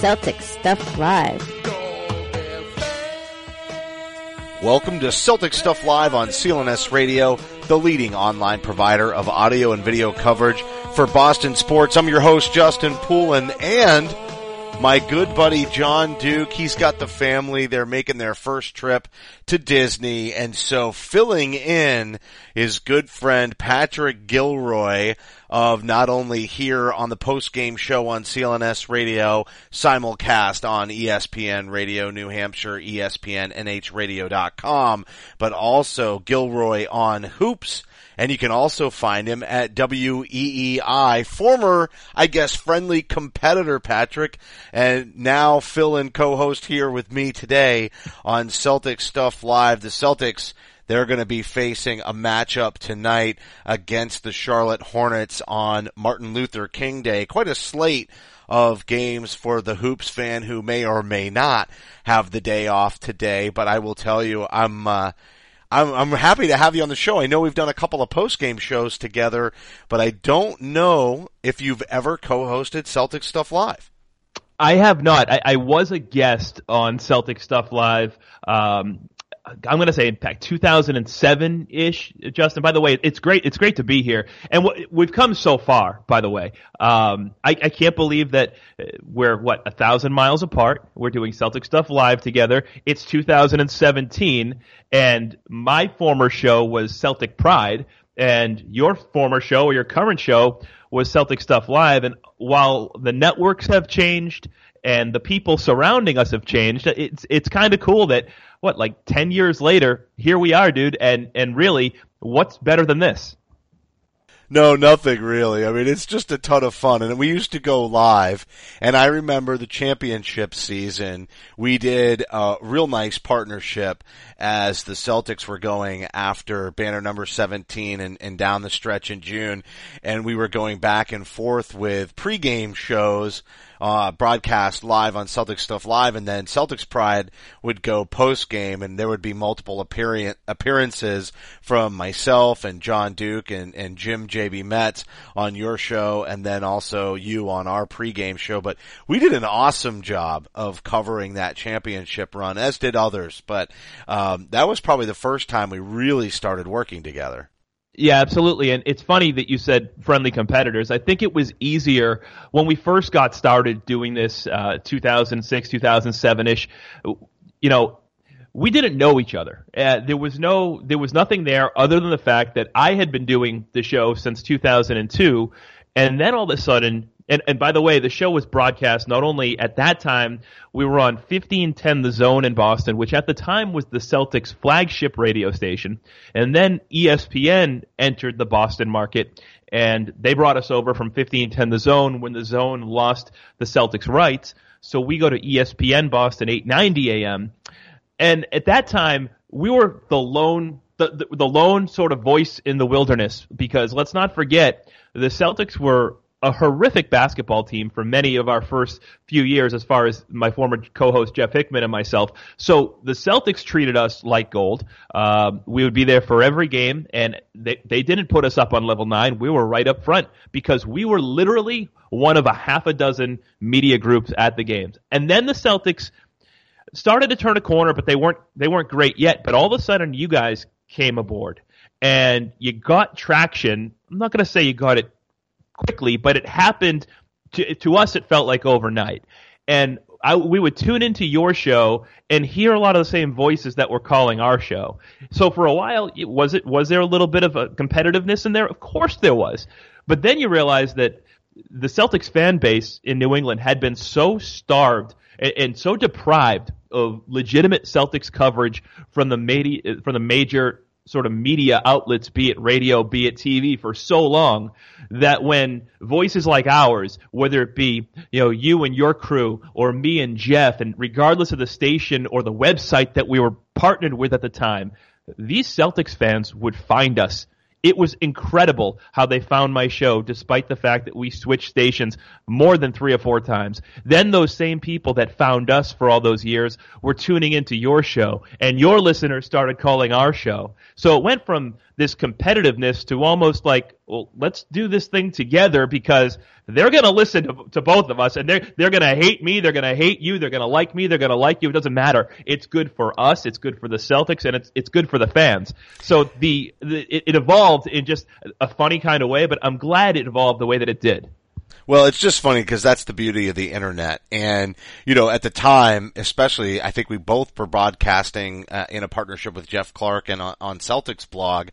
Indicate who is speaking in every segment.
Speaker 1: Celtic Stuff Live.
Speaker 2: Welcome to Celtic Stuff Live on CLNS Radio, the leading online provider of audio and video coverage for Boston sports. I'm your host, Justin Poulin, and my good buddy Jon Duke. He's got the family. They're making their first trip to Disney. And so filling in is good friend Patrick Gilroy of not only here on the post game show on CLNS radio, simulcast on ESPN Radio New Hampshire, ESPN NHradio.com, but also Gilroy on Hoops. And you can also find him at WEEI, former, I guess, friendly competitor Patrick, and now fill-in co-host here with me today on Celtic Stuff Live. The Celtics they're going to be facing a matchup tonight against the Charlotte Hornets on Martin Luther King Day. Quite a slate of games for the hoops fan who may or may not have the day off today. But I will tell you, I'm, uh, I'm, I'm happy to have you on the show. I know we've done a couple of post game shows together, but I don't know if you've ever co-hosted Celtic Stuff Live.
Speaker 3: I have not. I, I was a guest on Celtic Stuff Live. Um, I'm going to say in fact 2007 ish, Justin. By the way, it's great. It's great to be here, and we've come so far. By the way, um, I, I, can't believe that uh, we're what a thousand miles apart. We're doing Celtic stuff live together. It's 2017, and my former show was Celtic Pride, and your former show or your current show was Celtic Stuff Live. And while the networks have changed and the people surrounding us have changed, it's it's kind of cool that what like 10 years later here we are dude and and really what's better than this
Speaker 2: no, nothing really. I mean, it's just a ton of fun. And we used to go live. And I remember the championship season, we did a real nice partnership as the Celtics were going after banner number 17 and, and down the stretch in June. And we were going back and forth with pregame shows uh, broadcast live on Celtics Stuff Live, and then Celtics Pride would go post game, and there would be multiple appearances from myself and Jon Duke and, and Jim JB Metz on your show, and then also you on our pregame show. But we did an awesome job of covering that championship run, as did others. But um, that was probably the first time we really started working together.
Speaker 3: Yeah, absolutely. And it's funny that you said friendly competitors. I think it was easier when we first got started doing this, uh, 2006, 2007 ish. You know, we didn't know each other. Uh, there was no, there was nothing there other than the fact that I had been doing the show since 2002. And then all of a sudden, and, and by the way, the show was broadcast not only at that time, we were on 1510 The Zone in Boston, which at the time was the Celtics flagship radio station. And then ESPN entered the Boston market and they brought us over from 1510 The Zone when the Zone lost the Celtics rights. So we go to ESPN Boston 890 AM. And at that time, we were the lone the, the, the lone sort of voice in the wilderness because let's not forget the Celtics were a horrific basketball team for many of our first few years as far as my former co-host Jeff Hickman and myself. So the Celtics treated us like gold. Um, we would be there for every game and they, they didn't put us up on level nine. We were right up front because we were literally one of a half a dozen media groups at the games. And then the Celtics started to turn a corner, but they weren't, they weren't great yet. But all of a sudden you guys came aboard and you got traction. I'm not going to say you got it quickly, but it happened to to us. It felt like overnight, and I, we would tune into your show and hear a lot of the same voices that were calling our show. So for a while, was it was there a little bit of a competitiveness in there? Of course there was, but then you realize that the Celtics fan base in New England had been so starved and, and so deprived of legitimate Celtics coverage from the from the major sort of media outlets, be it radio, be it TV, for so long that when voices like ours, whether it be you know you and your crew or me and Jeff, and regardless of the station or the website that we were partnered with at the time, these Celtics fans would find us it was incredible how they found my show despite the fact that we switched stations more than three or four times. Then those same people that found us for all those years were tuning into your show and your listeners started calling our show. So it went from this competitiveness to almost like, well, let's do this thing together because they're going to listen to, both of us and they're, they're going to hate me. They're going to hate you. They're going to like me. They're going to like you. It doesn't matter. It's good for us. It's good for the Celtics and it's, it's good for the fans. So the, the it, it evolved in just a funny kind of way, but I'm glad it evolved the way that it did.
Speaker 2: Well, it's just funny because that's the beauty of the internet. And, you know, at the time, especially, I think we both were broadcasting uh, in a partnership with Jeff Clark and on, on Celtics blog.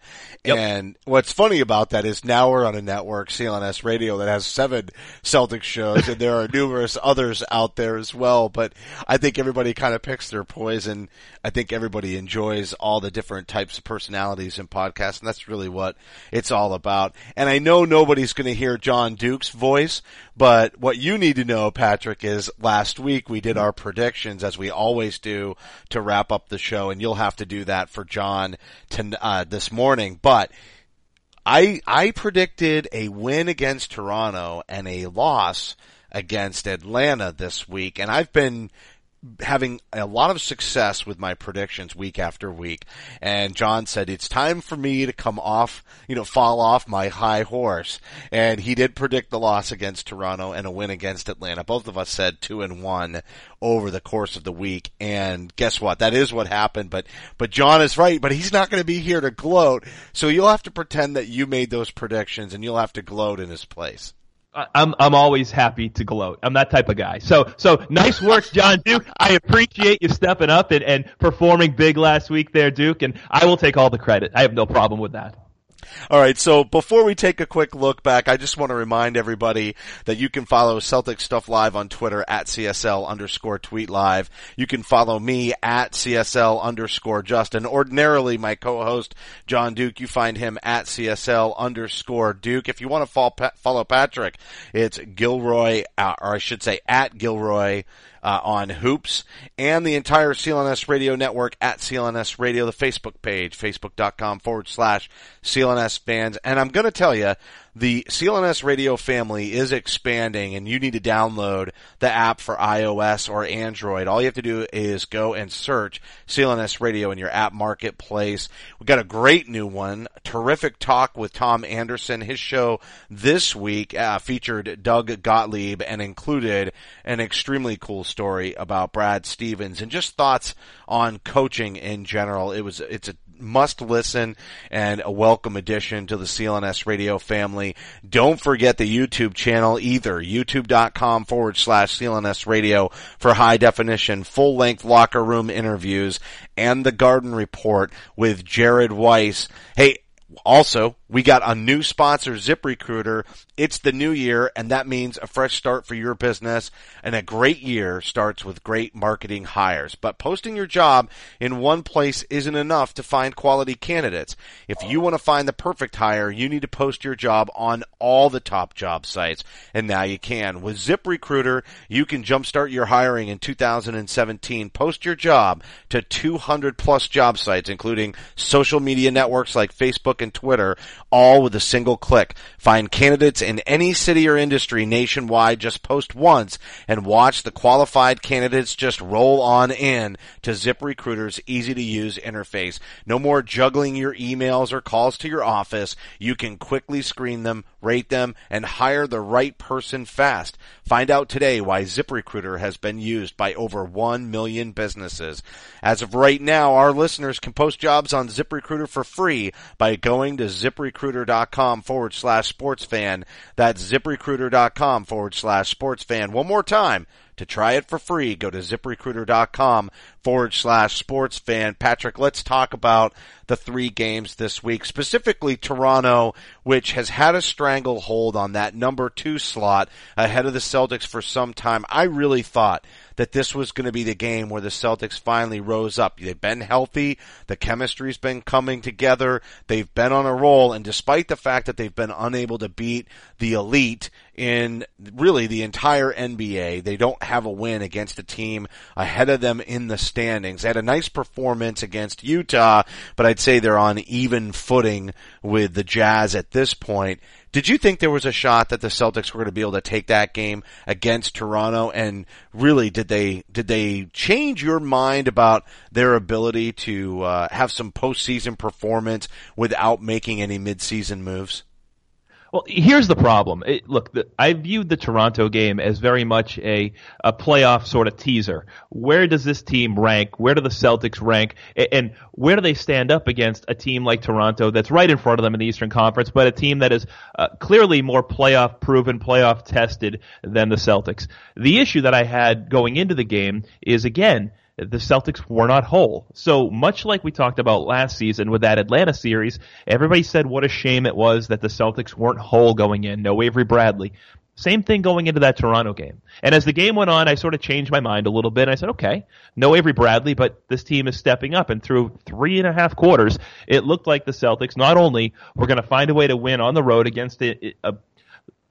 Speaker 2: Yep. And what's funny about that is now we're on a network, CLNS Radio, that has seven Celtics shows and there are numerous others out there as well. But I think everybody kind of picks their poison. I think everybody enjoys all the different types of personalities in podcasts. And that's really what it's all about. And I know nobody's going to hear Jon Duke's voice but what you need to know, Patrick, is last week we did our predictions as we always do to wrap up the show, and you'll have to do that for Jon to, uh, this morning. But I I predicted a win against Toronto and a loss against Atlanta this week, and I've been having a lot of success with my predictions week after week. And Jon said, it's time for me to come off, you know, fall off my high horse. And he did predict the loss against Toronto and a win against Atlanta. Both of us said two and one over the course of the week. And guess what? That is what happened. But, but Jon is right, but he's not going to be here to gloat. So you'll have to pretend that you made those predictions and you'll have to gloat in his place.
Speaker 3: I'm I'm always happy to gloat. I'm that type of guy. So so nice work, Jon Duke. I appreciate you stepping up and, and performing big last week there, Duke, and I will take all the credit. I have no problem with that.
Speaker 2: All right. So before we take a quick look back, I just want to remind everybody that you can follow Celtic Stuff Live on Twitter at CSL underscore tweet live. You can follow me at CSL underscore Justin. Ordinarily, my co-host Jon Duke, you find him at CSL underscore Duke. If you want to follow Patrick, it's Gilroy, uh, or I should say at Gilroy uh, on Hoops and the entire CLNS Radio Network at CLNS Radio, the Facebook page, facebook.com forward slash CLNS fans. And I'm going to tell you, the CLNS radio family is expanding and you need to download the app for iOS or Android. All you have to do is go and search CLNS radio in your app marketplace. We've got a great new one. Terrific talk with Tom Anderson. His show this week uh, featured Doug Gottlieb and included an extremely cool story about Brad Stevens and just thoughts on coaching in general. It was, it's a must listen and a welcome addition to the CLNS radio family. Don't forget the YouTube channel either. YouTube.com forward slash CLNS radio for high definition, full length locker room interviews and the garden report with Jared Weiss. Hey, also, we got a new sponsor, ZipRecruiter. It's the new year, and that means a fresh start for your business. And a great year starts with great marketing hires. But posting your job in one place isn't enough to find quality candidates. If you want to find the perfect hire, you need to post your job on all the top job sites. And now you can. With ZipRecruiter, you can jumpstart your hiring in 2017. Post your job to 200 plus job sites, including social media networks like Facebook and Twitter all with a single click. Find candidates in any city or industry nationwide. Just post once and watch the qualified candidates just roll on in to ZipRecruiter's easy to use interface. No more juggling your emails or calls to your office. You can quickly screen them, rate them, and hire the right person fast. Find out today why ZipRecruiter has been used by over 1 million businesses. As of right now, our listeners can post jobs on ZipRecruiter for free by going to ziprecruiter.com forward slash sports fan. That's ziprecruiter.com forward slash sports fan. One more time. To try it for free, go to ziprecruiter.com forward slash sports fan. Patrick, let's talk about the three games this week, specifically Toronto, which has had a stranglehold on that number two slot ahead of the Celtics for some time. I really thought that this was going to be the game where the Celtics finally rose up. They've been healthy. The chemistry's been coming together. They've been on a roll. And despite the fact that they've been unable to beat the elite in really the entire NBA, they don't have a win against a team ahead of them in the standings. They had a nice performance against Utah, but I'd say they're on even footing with the Jazz at this point. Did you think there was a shot that the Celtics were going to be able to take that game against Toronto? And really, did they did they change your mind about their ability to uh, have some postseason performance without making any midseason moves?
Speaker 3: Well, here's the problem. It, look, the, I viewed the Toronto game as very much a, a playoff sort of teaser. Where does this team rank? Where do the Celtics rank? And, and where do they stand up against a team like Toronto that's right in front of them in the Eastern Conference, but a team that is uh, clearly more playoff proven, playoff tested than the Celtics? The issue that I had going into the game is, again, the Celtics were not whole. So much like we talked about last season with that Atlanta series, everybody said what a shame it was that the Celtics weren't whole going in. No Avery Bradley. Same thing going into that Toronto game. And as the game went on, I sort of changed my mind a little bit. I said, okay, no Avery Bradley, but this team is stepping up. And through three and a half quarters, it looked like the Celtics not only were going to find a way to win on the road against a, a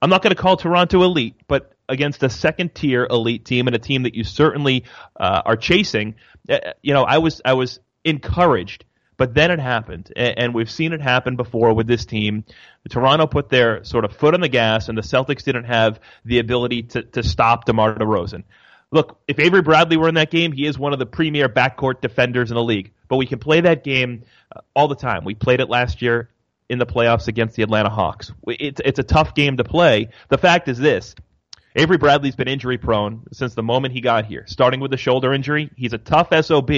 Speaker 3: I'm not going to call Toronto elite, but against a second tier elite team and a team that you certainly uh, are chasing, uh, you know, I was I was encouraged. But then it happened, and we've seen it happen before with this team. Toronto put their sort of foot on the gas, and the Celtics didn't have the ability to, to stop DeMar DeRozan. Look, if Avery Bradley were in that game, he is one of the premier backcourt defenders in the league. But we can play that game uh, all the time. We played it last year in the playoffs against the Atlanta Hawks. It's, it's a tough game to play. The fact is this. Avery Bradley's been injury prone since the moment he got here. Starting with the shoulder injury, he's a tough SOB,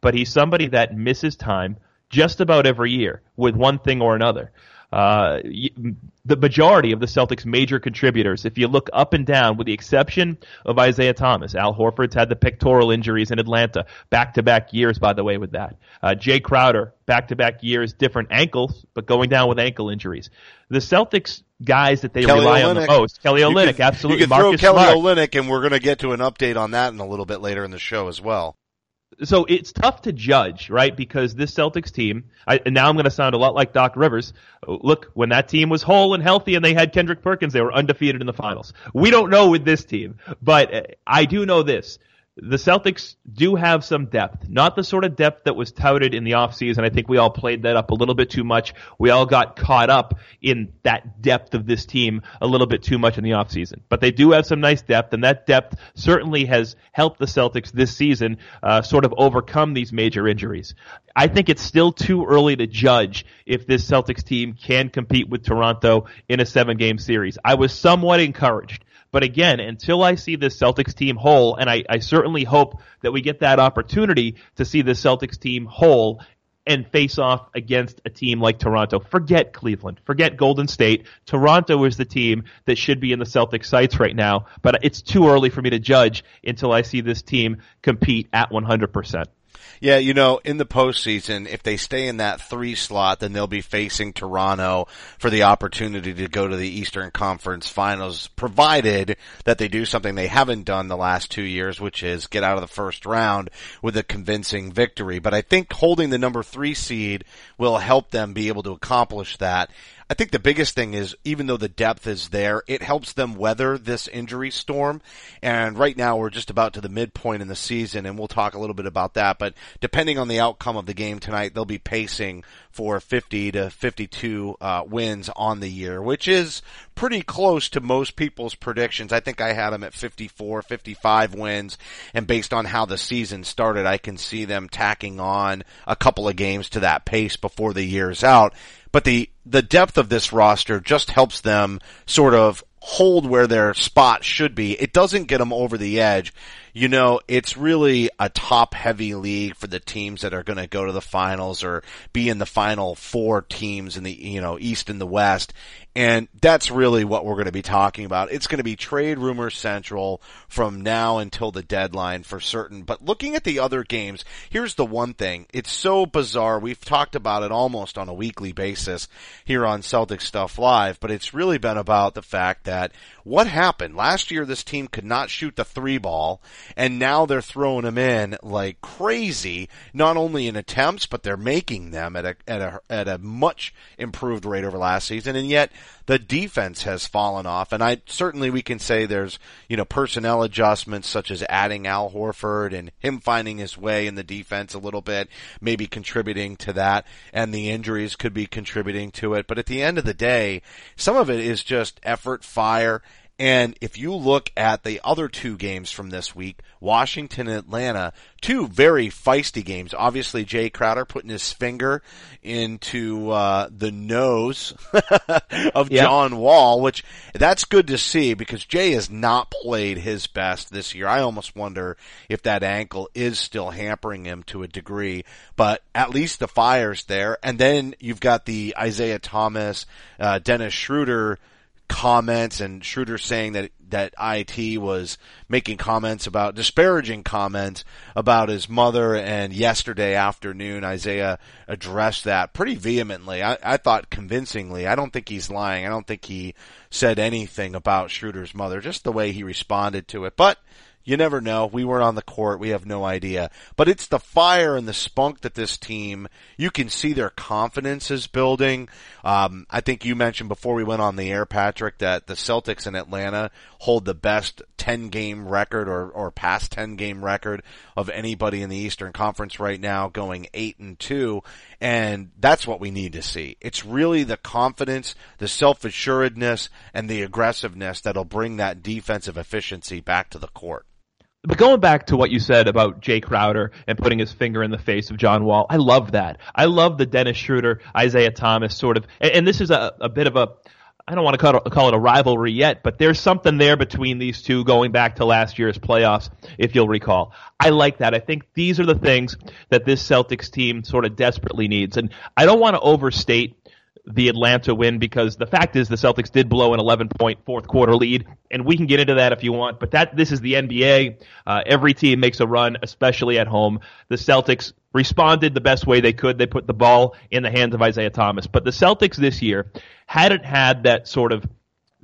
Speaker 3: but he's somebody that misses time just about every year with one thing or another. Uh, the majority of the Celtics' major contributors, if you look up and down, with the exception of Isaiah Thomas, Al Horford's had the pectoral injuries in Atlanta, back-to-back years, by the way, with that. Uh, Jae Crowder, back-to-back years, different ankles, but going down with ankle injuries. The Celtics guys that they
Speaker 2: Kelly
Speaker 3: rely
Speaker 2: Olynyk.
Speaker 3: on the most, Kelly Olynyk,
Speaker 2: could,
Speaker 3: absolutely.
Speaker 2: You can throw
Speaker 3: Marcus
Speaker 2: Kelly
Speaker 3: Smart.
Speaker 2: And we're going to get to an update on that in a little bit later in the show as well.
Speaker 3: So it's tough to judge, right? Because this Celtics team, I, and now I'm going to sound a lot like Doc Rivers. Look, when that team was whole and healthy and they had Kendrick Perkins, they were undefeated in the finals. We don't know with this team, but uh, I do know this. The Celtics do have some depth, not the sort of depth that was touted in the offseason. I think we all played that up a little bit too much. We all got caught up in that depth of this team a little bit too much in the offseason. But they do have some nice depth, and that depth certainly has helped the Celtics this season uh, sort of overcome these major injuries. I think it's still too early to judge if this Celtics team can compete with Toronto in a seven game series. I was somewhat encouraged. But again, until I see this Celtics team whole, and I, I certainly hope that we get that opportunity to see the Celtics team whole and face off against a team like Toronto. Forget Cleveland. Forget Golden State. Toronto is the team that should be in the Celtics sights right now, but it's too early for me to judge until I see this team compete at 100%.
Speaker 2: Yeah, you know, in the postseason, if they stay in that three slot, then they'll be facing Toronto for the opportunity to go to the Eastern Conference Finals, provided that they do something they haven't done the last two years, which is get out of the first round with a convincing victory. But I think holding the number three seed will help them be able to accomplish that. I think the biggest thing is even though the depth is there, it helps them weather this injury storm. And right now we're just about to the midpoint in the season and we'll talk a little bit about that. But depending on the outcome of the game tonight, they'll be pacing for 50 to 52 uh, wins on the year, which is pretty close to most people's predictions. I think I had them at 54, 55 wins. And based on how the season started, I can see them tacking on a couple of games to that pace before the year's out but the the depth of this roster just helps them sort of hold where their spot should be. It doesn't get them over the edge. You know, it's really a top heavy league for the teams that are going to go to the finals or be in the final four teams in the, you know, East and the West. And that's really what we're going to be talking about. It's going to be trade rumor central from now until the deadline for certain. But looking at the other games, here's the one thing. It's so bizarre. We've talked about it almost on a weekly basis here on Celtic Stuff Live, but it's really been about the fact that what happened? Last year this team could not shoot the three ball and now they're throwing them in like crazy, not only in attempts, but they're making them at a, at a, at a much improved rate over last season, and yet the defense has fallen off, and I certainly we can say there's you know personnel adjustments such as adding Al Horford and him finding his way in the defense a little bit, maybe contributing to that, and the injuries could be contributing to it. But at the end of the day, some of it is just effort, fire, and if you look at the other two games from this week, Washington and Atlanta, two very feisty games. Obviously, Jae Crowder putting his finger into uh, the nose of yep. John Wall, which that's good to see because Jae has not played his best this year. I almost wonder if that ankle is still hampering him to a degree, but at least the fire's there. And then you've got the Isaiah Thomas, uh, Dennis Schroeder comments and Schroeder saying that that IT was making comments about disparaging comments about his mother and yesterday afternoon Isaiah addressed that pretty vehemently. I, I thought convincingly. I don't think he's lying. I don't think he said anything about Schroeder's mother, just the way he responded to it. But you never know. We weren't on the court. We have no idea. But it's the fire and the spunk that this team, you can see their confidence is building. Um, I think you mentioned before we went on the air, Patrick, that the Celtics in Atlanta hold the best 10 game record or, or past 10 game record of anybody in the Eastern Conference right now going 8 and 2. And that's what we need to see. It's really the confidence, the self-assuredness, and the aggressiveness that'll bring that defensive efficiency back to the court.
Speaker 3: But going back to what you said about Jae Crowder and putting his finger in the face of John Wall, I love that. I love the Dennis Schroeder, Isaiah Thomas sort of, and, and this is a, a bit of a, I don't want to call it, call it, a rivalry yet, but there's something there between these two going back to last year's playoffs, if you'll recall. I like that. I think these are the things that this Celtics team sort of desperately needs. And I don't want to overstate the Atlanta win because the fact is the Celtics did blow an 11 point fourth quarter lead, and we can get into that if you want. But that this is the NBA. Uh, every team makes a run, especially at home. The Celtics responded the best way they could. They put the ball in the hands of Isaiah Thomas. But the Celtics this year hadn't had that sort of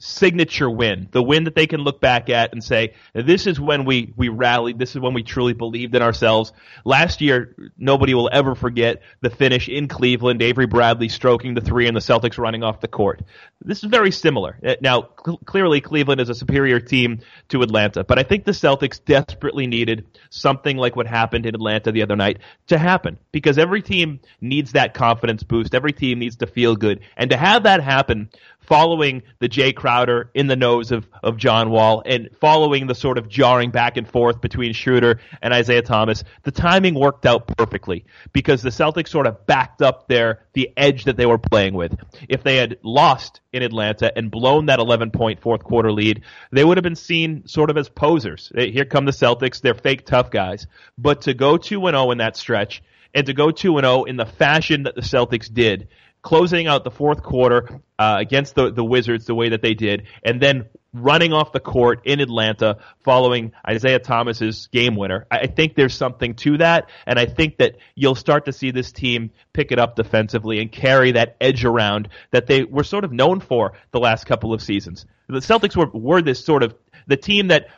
Speaker 3: signature win, the win that they can look back at and say, this is when we, we rallied, this is when we truly believed in ourselves. Last year, nobody will ever forget the finish in Cleveland, Avery Bradley stroking the three and the Celtics running off the court. This is very similar. Uh, now, cl- clearly Cleveland is a superior team to Atlanta, but I think the Celtics desperately needed something like what happened in Atlanta the other night to happen because every team needs that confidence boost. Every team needs to feel good. And to have that happen, following the Jae Crowder in the nose of, of John Wall and following the sort of jarring back and forth between Schroeder and Isaiah Thomas, the timing worked out perfectly because the Celtics sort of backed up their the edge that they were playing with. If they had lost in Atlanta and blown that 11 point fourth quarter lead, they would have been seen sort of as posers. Here come the Celtics, they're fake tough guys. But to go 2 0 in that stretch and to go 2 0 in the fashion that the Celtics did closing out the fourth quarter uh, against the, the Wizards the way that they did, and then running off the court in Atlanta following Isaiah Thomas's game winner. I think there's something to that, and I think that you'll start to see this team pick it up defensively and carry that edge around that they were sort of known for the last couple of seasons. The Celtics were, were this sort of the team that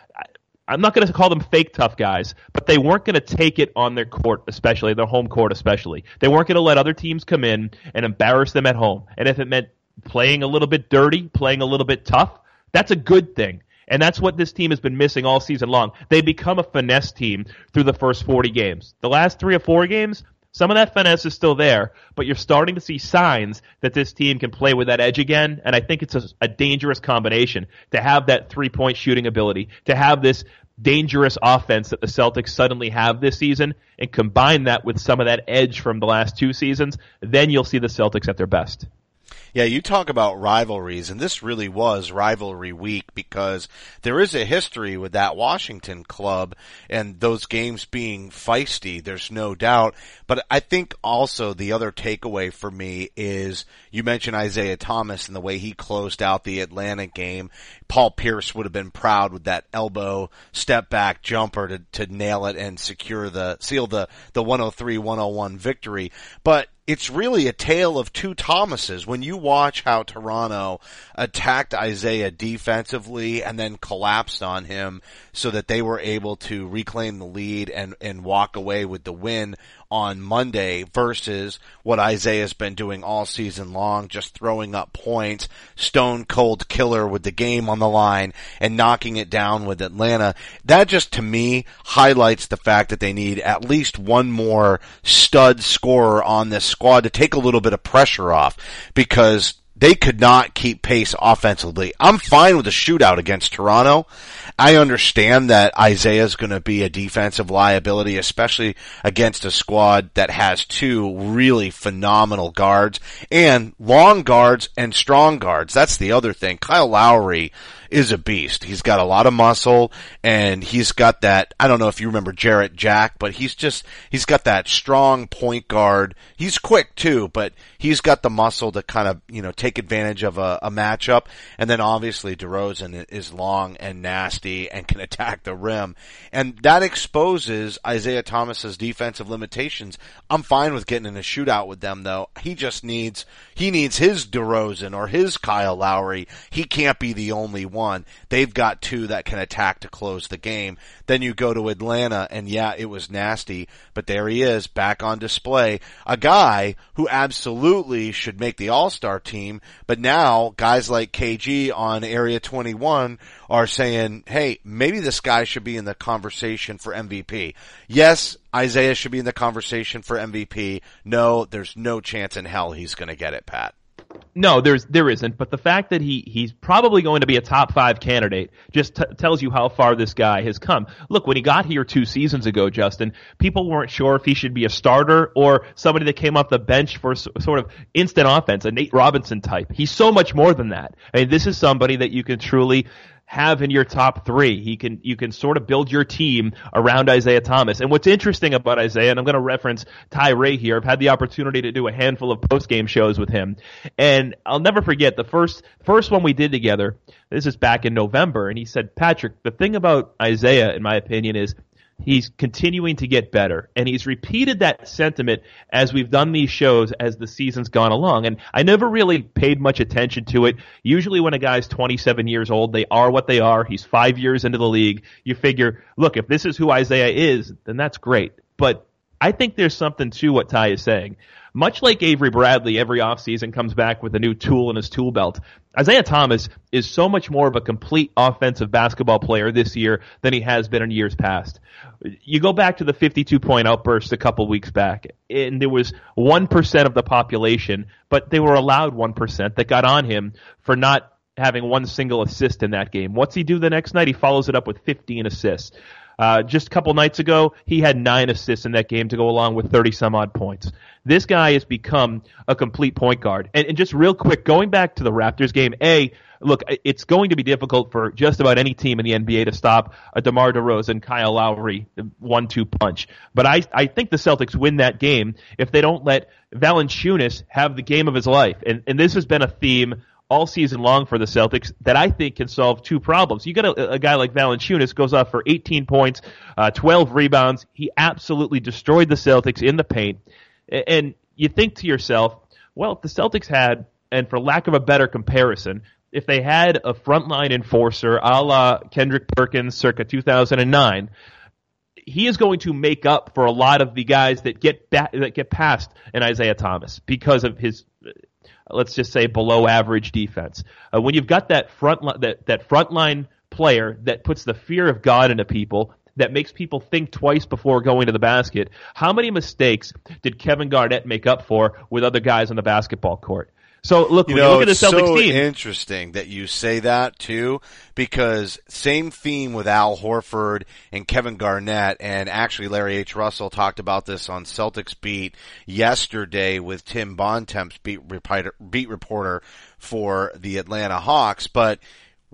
Speaker 3: I'm not going to call them fake tough guys, but they weren't going to take it on their court, especially their home court, especially. They weren't going to let other teams come in and embarrass them at home. And if it meant playing a little bit dirty, playing a little bit tough, that's a good thing. And that's what this team has been missing all season long. They become a finesse team through the first 40 games. The last three or four games, some of that finesse is still there, but you're starting to see signs that this team can play with that edge again. And I think it's a, a dangerous combination to have that three point shooting ability, to have this dangerous offense that the Celtics suddenly have this season, and combine that with some of that edge from the last two seasons, then you'll see the Celtics at their best.
Speaker 2: Yeah, you talk about rivalries, and this really was rivalry week because there is a history with that Washington club and those games being feisty. There's no doubt. But I think also the other takeaway for me is you mentioned Isaiah Thomas and the way he closed out the Atlanta game. Paul Pierce would have been proud with that elbow step back jumper to, to nail it and secure the, seal the, the 103-101 victory. But it's really a tale of two Thomases. When you watch how Toronto attacked Isaiah defensively and then collapsed on him so that they were able to reclaim the lead and, and walk away with the win on Monday versus what Isaiah's been doing all season long, just throwing up points, stone cold killer with the game on the line and knocking it down with Atlanta. That just to me highlights the fact that they need at least one more stud scorer on this squad to take a little bit of pressure off because they could not keep pace offensively. I'm fine with a shootout against Toronto. I understand that Isaiah is going to be a defensive liability, especially against a squad that has two really phenomenal guards and long guards and strong guards. That's the other thing. Kyle Lowry is a beast. He's got a lot of muscle and he's got that, I don't know if you remember Jarrett Jack, but he's just, he's got that strong point guard. He's quick too, but he's got the muscle to kind of, you know, take advantage of a, a matchup. And then obviously DeRozan is long and nasty and can attack the rim. And that exposes Isaiah Thomas's defensive limitations. I'm fine with getting in a shootout with them though. He just needs, he needs his DeRozan or his Kyle Lowry. He can't be the only one one. They've got two that can attack to close the game. Then you go to Atlanta and yeah, it was nasty, but there he is back on display. A guy who absolutely should make the all-star team, but now guys like KG on Area 21 are saying, hey, maybe this guy should be in the conversation for MVP. Yes, Isaiah should be in the conversation for MVP. No, there's no chance in hell he's going to get it, Pat.
Speaker 3: No, there's there isn't. But the fact that he he's probably going to be a top five candidate just t- tells you how far this guy has come. Look, when he got here two seasons ago, Justin, people weren't sure if he should be a starter or somebody that came off the bench for s- sort of instant offense, a Nate Robinson type. He's so much more than that. I mean, this is somebody that you can truly have in your top three. He can you can sort of build your team around Isaiah Thomas. And what's interesting about Isaiah, and I'm going to reference Ty Ray here. I've had the opportunity to do a handful of post game shows with him, and I'll never forget the first first one we did together. This is back in November, and he said, Patrick, the thing about Isaiah, in my opinion, is He's continuing to get better. And he's repeated that sentiment as we've done these shows as the season's gone along. And I never really paid much attention to it. Usually when a guy's 27 years old, they are what they are. He's five years into the league. You figure, look, if this is who Isaiah is, then that's great. But I think there's something to what Ty is saying. Much like Avery Bradley every offseason comes back with a new tool in his tool belt, Isaiah Thomas is so much more of a complete offensive basketball player this year than he has been in years past. You go back to the 52 point outburst a couple weeks back, and there was 1% of the population, but they were allowed 1% that got on him for not having one single assist in that game. What's he do the next night? He follows it up with 15 assists. Uh, just a couple nights ago, he had nine assists in that game to go along with 30 some odd points. This guy has become a complete point guard. And, and just real quick, going back to the Raptors game, A, look, it's going to be difficult for just about any team in the NBA to stop a DeMar DeRozan, Kyle Lowry one-two punch. But I, I think the Celtics win that game if they don't let Valanciunas have the game of his life. And, and this has been a theme all season long for the Celtics that I think can solve two problems. You got a, a guy like Valanciunas goes off for 18 points, uh, 12 rebounds. He absolutely destroyed the Celtics in the paint. And you think to yourself, well, if the Celtics had, and for lack of a better comparison, if they had a frontline enforcer a la Kendrick Perkins circa 2009, he is going to make up for a lot of the guys that get ba- that get past an Isaiah Thomas because of his let's just say below average defense. Uh, when you've got that front li- that that frontline player that puts the fear of God into people, that makes people think twice before going to the basket. How many mistakes did Kevin Garnett make up for with other guys on the basketball court? So look,
Speaker 2: you know,
Speaker 3: you look at the
Speaker 2: it's
Speaker 3: Celtics
Speaker 2: so
Speaker 3: team,
Speaker 2: interesting that you say that too, because same theme with Al Horford and Kevin Garnett, and actually Larry H. Russell talked about this on Celtics Beat yesterday with Tim Bontemps, beat reporter, beat reporter for the Atlanta Hawks, but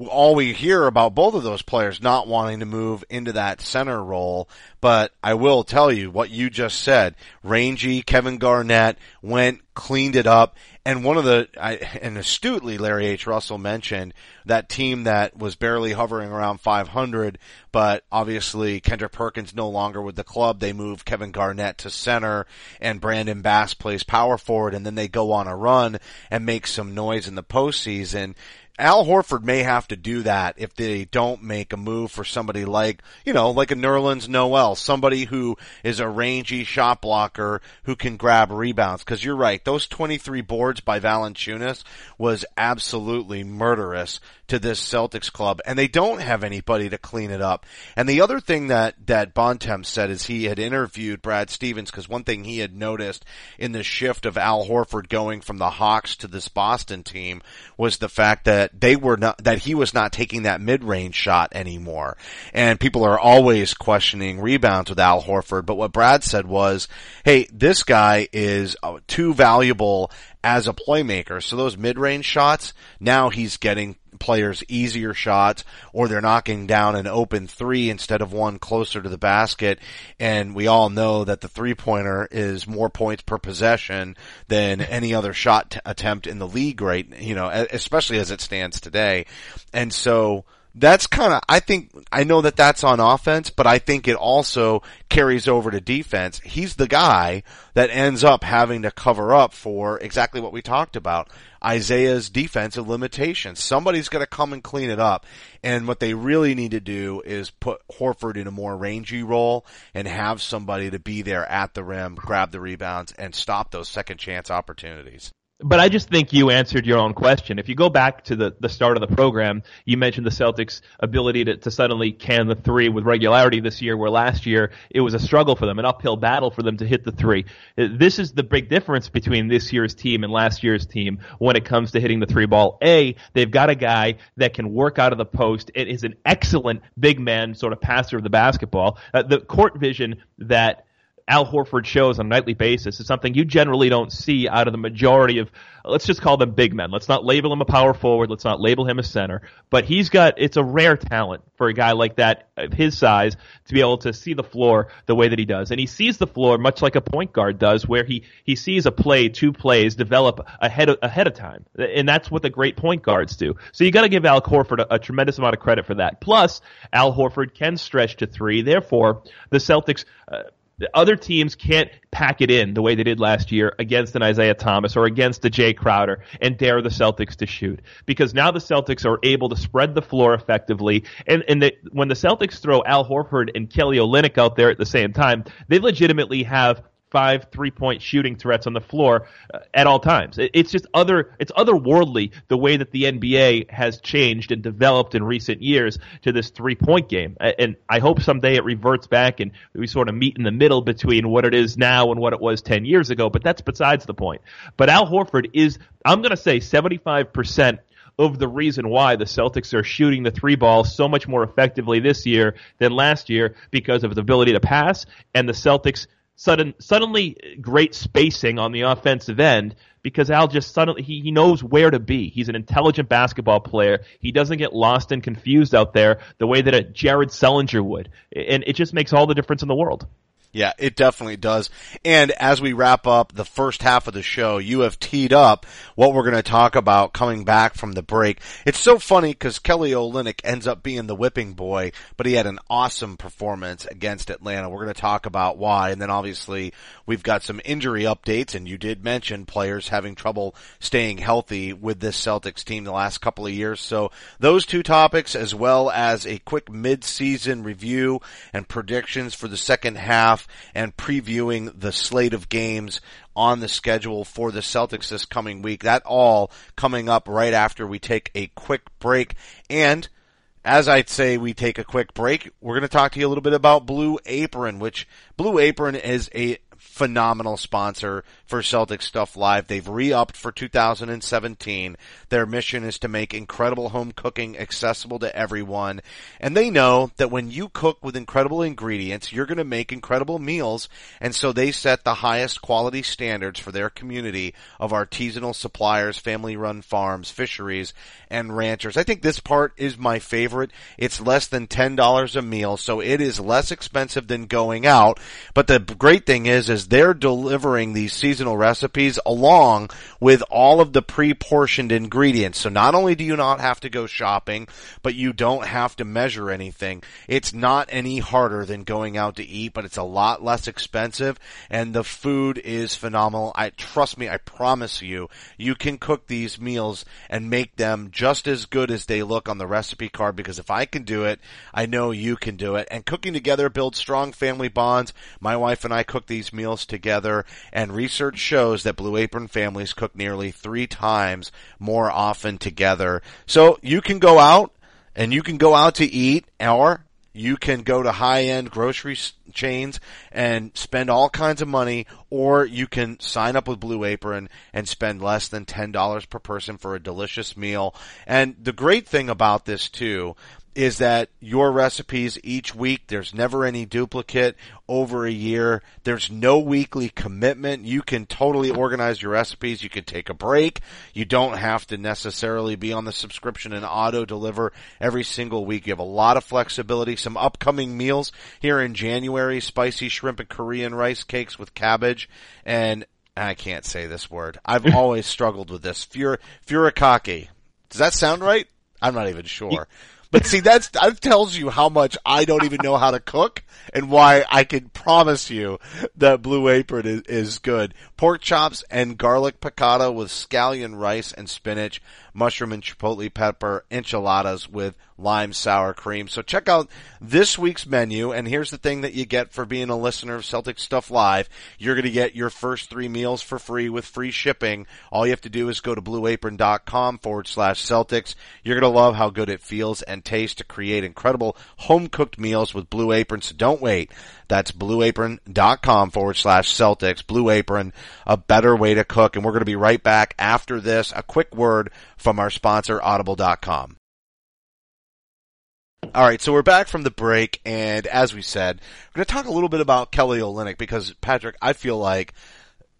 Speaker 2: all we hear about both of those players not wanting to move into that center role. But I will tell you what you just said. Rangy Kevin Garnett went, cleaned it up, And one of the, I, and astutely Larry H. Russell mentioned that team that was barely hovering around 500, but obviously Kendrick Perkins no longer with the club. They move Kevin Garnett to center and Brandon Bass plays power forward and then they go on a run and make some noise in the postseason. Al Horford may have to do that if they don't make a move for somebody like, you know, like a Nerlens Noel, somebody who is a rangy shot blocker who can grab rebounds. Cause you're right, those 23 boards by Valanciunas was absolutely murderous to this Celtics club and they don't have anybody to clean it up. And the other thing that, that Bontemps said is he had interviewed Brad Stevens because one thing he had noticed in the shift of Al Horford going from the Hawks to this Boston team was the fact that they were not, that he was not taking that mid-range shot anymore. And people are always questioning rebounds with Al Horford. But what Brad said was, hey, this guy is uh, too valuable as a playmaker. So those mid-range shots, now he's getting players easier shots or they're knocking down an open three instead of one closer to the basket. And we all know that the three pointer is more points per possession than any other shot t- attempt in the league, right? You know, especially as it stands today. And so, that's kind of, I think, I know that that's on offense, but I think it also carries over to defense. He's the guy that ends up having to cover up for exactly what we talked about. Isaiah's defensive limitations. Somebody's going to come and clean it up. And what they really need to do is put Horford in a more rangy role and have somebody to be there at the rim, grab the rebounds, and stop those second chance opportunities.
Speaker 3: But I just think you answered your own question. If you go back to the, the start of the program, you mentioned the Celtics' ability to, to suddenly can the three with regularity this year, where last year it was a struggle for them, an uphill battle for them to hit the three. This is the big difference between this year's team and last year's team when it comes to hitting the three ball. A, they've got a guy that can work out of the post. It is an excellent big man sort of passer of the basketball. Uh, the court vision that Al Horford shows on a nightly basis is something you generally don't see out of the majority of, let's just call them big men. Let's not label him a power forward. Let's not label him a center. But he's got, it's a rare talent for a guy like that, of his size, to be able to see the floor the way that he does. And he sees the floor much like a point guard does, where he, he sees a play, two plays develop ahead of, ahead of time. And that's what the great point guards do. So you gotta give Al Horford a, a tremendous amount of credit for that. Plus, Al Horford can stretch to three. Therefore, the Celtics, uh, the other teams can't pack it in the way they did last year against an Isaiah Thomas or against a Jae Crowder and dare the Celtics to shoot. Because now the Celtics are able to spread the floor effectively. And, and the, when the Celtics throw Al Horford and Kelly Olynyk out there at the same time, they legitimately have five three point shooting threats on the floor uh, at all times. It's just other it's otherworldly the way that the NBA has changed and developed in recent years to this three point game. And I hope someday it reverts back and we sort of meet in the middle between what it is now and what it was 10 years ago, but that's besides the point. But Al Horford is I'm going to say 75% of the reason why the Celtics are shooting the three ball so much more effectively this year than last year because of his ability to pass and the Celtics sudden suddenly great spacing on the offensive end because Al just suddenly he, he knows where to be. He's an intelligent basketball player. He doesn't get lost and confused out there the way that a Jared Sullinger would. And it just makes all the difference in the world.
Speaker 2: Yeah, it definitely does. And as we wrap up the first half of the show, you have teed up what we're going to talk about coming back from the break. It's so funny because Kelly Olynyk ends up being the whipping boy, but he had an awesome performance against Atlanta. We're going to talk about why. And then obviously we've got some injury updates and you did mention players having trouble staying healthy with this Celtics team the last couple of years. So those two topics as well as a quick mid-season review and predictions for the second half and previewing the slate of games on the schedule for the Celtics this coming week. That all coming up right after we take a quick break. And as I'd say we take a quick break, we're going to talk to you a little bit about Blue Apron, which Blue Apron is a phenomenal sponsor for Celtic Stuff Live. They've re-upped for 2017. Their mission is to make incredible home cooking accessible to everyone. And they know that when you cook with incredible ingredients, you're going to make incredible meals. And so they set the highest quality standards for their community of artisanal suppliers, family run farms, fisheries, and ranchers. I think this part is my favorite. It's less than $10 a meal, so it is less expensive than going out. But the great thing is, is they're delivering these seasonal recipes along with all of the pre-portioned ingredients. So not only do you not have to go shopping, but you don't have to measure anything. It's not any harder than going out to eat, but it's a lot less expensive and the food is phenomenal. I trust me, I promise you, you can cook these meals and make them just as good as they look on the recipe card because if I can do it, I know you can do it. And cooking together builds strong family bonds. My wife and I cook these meals together and research shows that Blue Apron families cook nearly three times more often together. So you can go out and you can go out to eat or you can go to high end grocery chains and spend all kinds of money, or you can sign up with Blue Apron and spend less than $10 per person for a delicious meal. And the great thing about this too is that your recipes each week, there's never any duplicate over a year. There's no weekly commitment. You can totally organize your recipes. You can take a break. You don't have to necessarily be on the subscription and auto deliver every single week. You have a lot of flexibility. Some upcoming meals here in January, spicy shrimp and Korean rice cakes with cabbage and I can't say this word. I've always struggled with this. Fur- furikake. Does that sound right? I'm not even sure. But see, that's, that tells you how much I don't even know how to cook and why I can promise you that Blue Apron is, is good. Pork chops and garlic piccata with scallion rice and spinach, mushroom and chipotle pepper enchiladas with lime sour cream. So check out this week's menu. And here's the thing that you get for being a listener of Celtic Stuff Live. You're going to get your first three meals for free with free shipping. All you have to do is go to blueapron.com forward slash Celtics. You're going to love how good it feels and tastes to create incredible home cooked meals with Blue Apron. So don't wait. That's blueapron.com forward slash Celtics. Blue Apron, a better way to cook. And we're going to be right back after this. A quick word our sponsor, audible.com. All right, so we're back from the break, and as we said, we're going to talk a little bit about Kelly Olynyk because Patrick, I feel like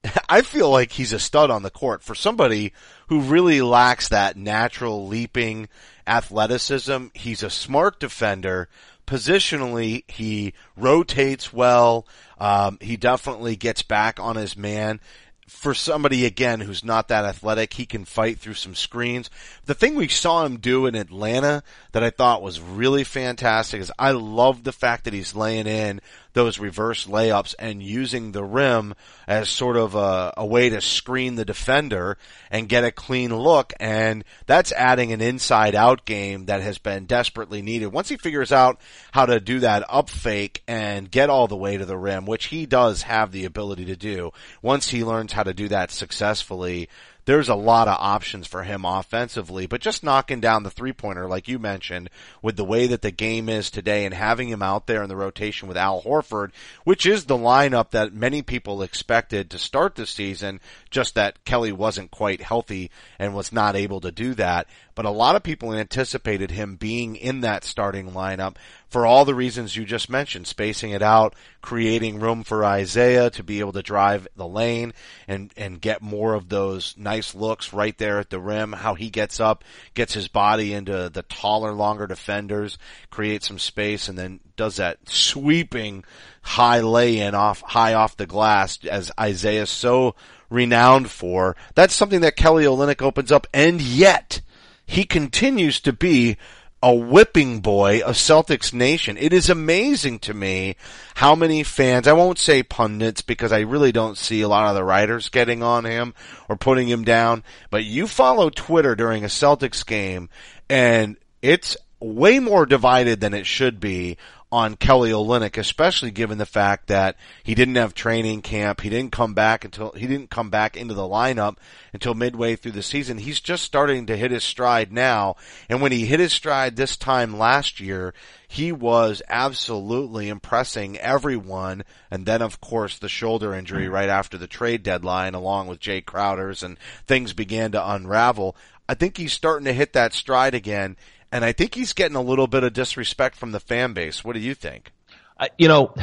Speaker 2: I feel like he's a stud on the court for somebody who really lacks that natural leaping athleticism. He's a smart defender. Positionally, he rotates well. Um, he definitely gets back on his man for somebody again who's not that athletic, he can fight through some screens. The thing we saw him do in Atlanta that I thought was really fantastic is I love the fact that he's laying in those reverse layups and using the rim as sort of a, a, way to screen the defender and get a clean look. And that's adding an inside out game that has been desperately needed. Once he figures out how to do that up fake and get all the way to the rim, which he does have the ability to do, once he learns how to do that successfully, there's a lot of options for him offensively, but just knocking down the three pointer, like you mentioned, with the way that the game is today and having him out there in the rotation with Al Horford, which is the lineup that many people expected to start the season, just that Kelly wasn't quite healthy and was not able to do that. But a lot of people anticipated him being in that starting lineup for all the reasons you just mentioned, spacing it out, creating room for Isaiah to be able to drive the lane and, and get more of those nice looks right there at the rim, how he gets up, gets his body into the taller, longer defenders, creates some space and then does that sweeping high lay in off, high off the glass as Isaiah so renowned for. That's something that Kelly Olynyk opens up and yet he continues to be a whipping boy of Celtics Nation. It is amazing to me how many fans, I won't say pundits because I really don't see a lot of the writers getting on him or putting him down, but you follow Twitter during a Celtics game and it's way more divided than it should be on Kelly Olynyk, especially given the fact that he didn't have training camp. He didn't come back until he didn't come back into the lineup until midway through the season. He's just starting to hit his stride now. And when he hit his stride this time last year, he was absolutely impressing everyone. And then of course the shoulder injury right after the trade deadline along with Jae Crowder's and things began to unravel. I think he's starting to hit that stride again and I think he's getting a little bit of disrespect from the fan base. What do you think?
Speaker 3: Uh, you know,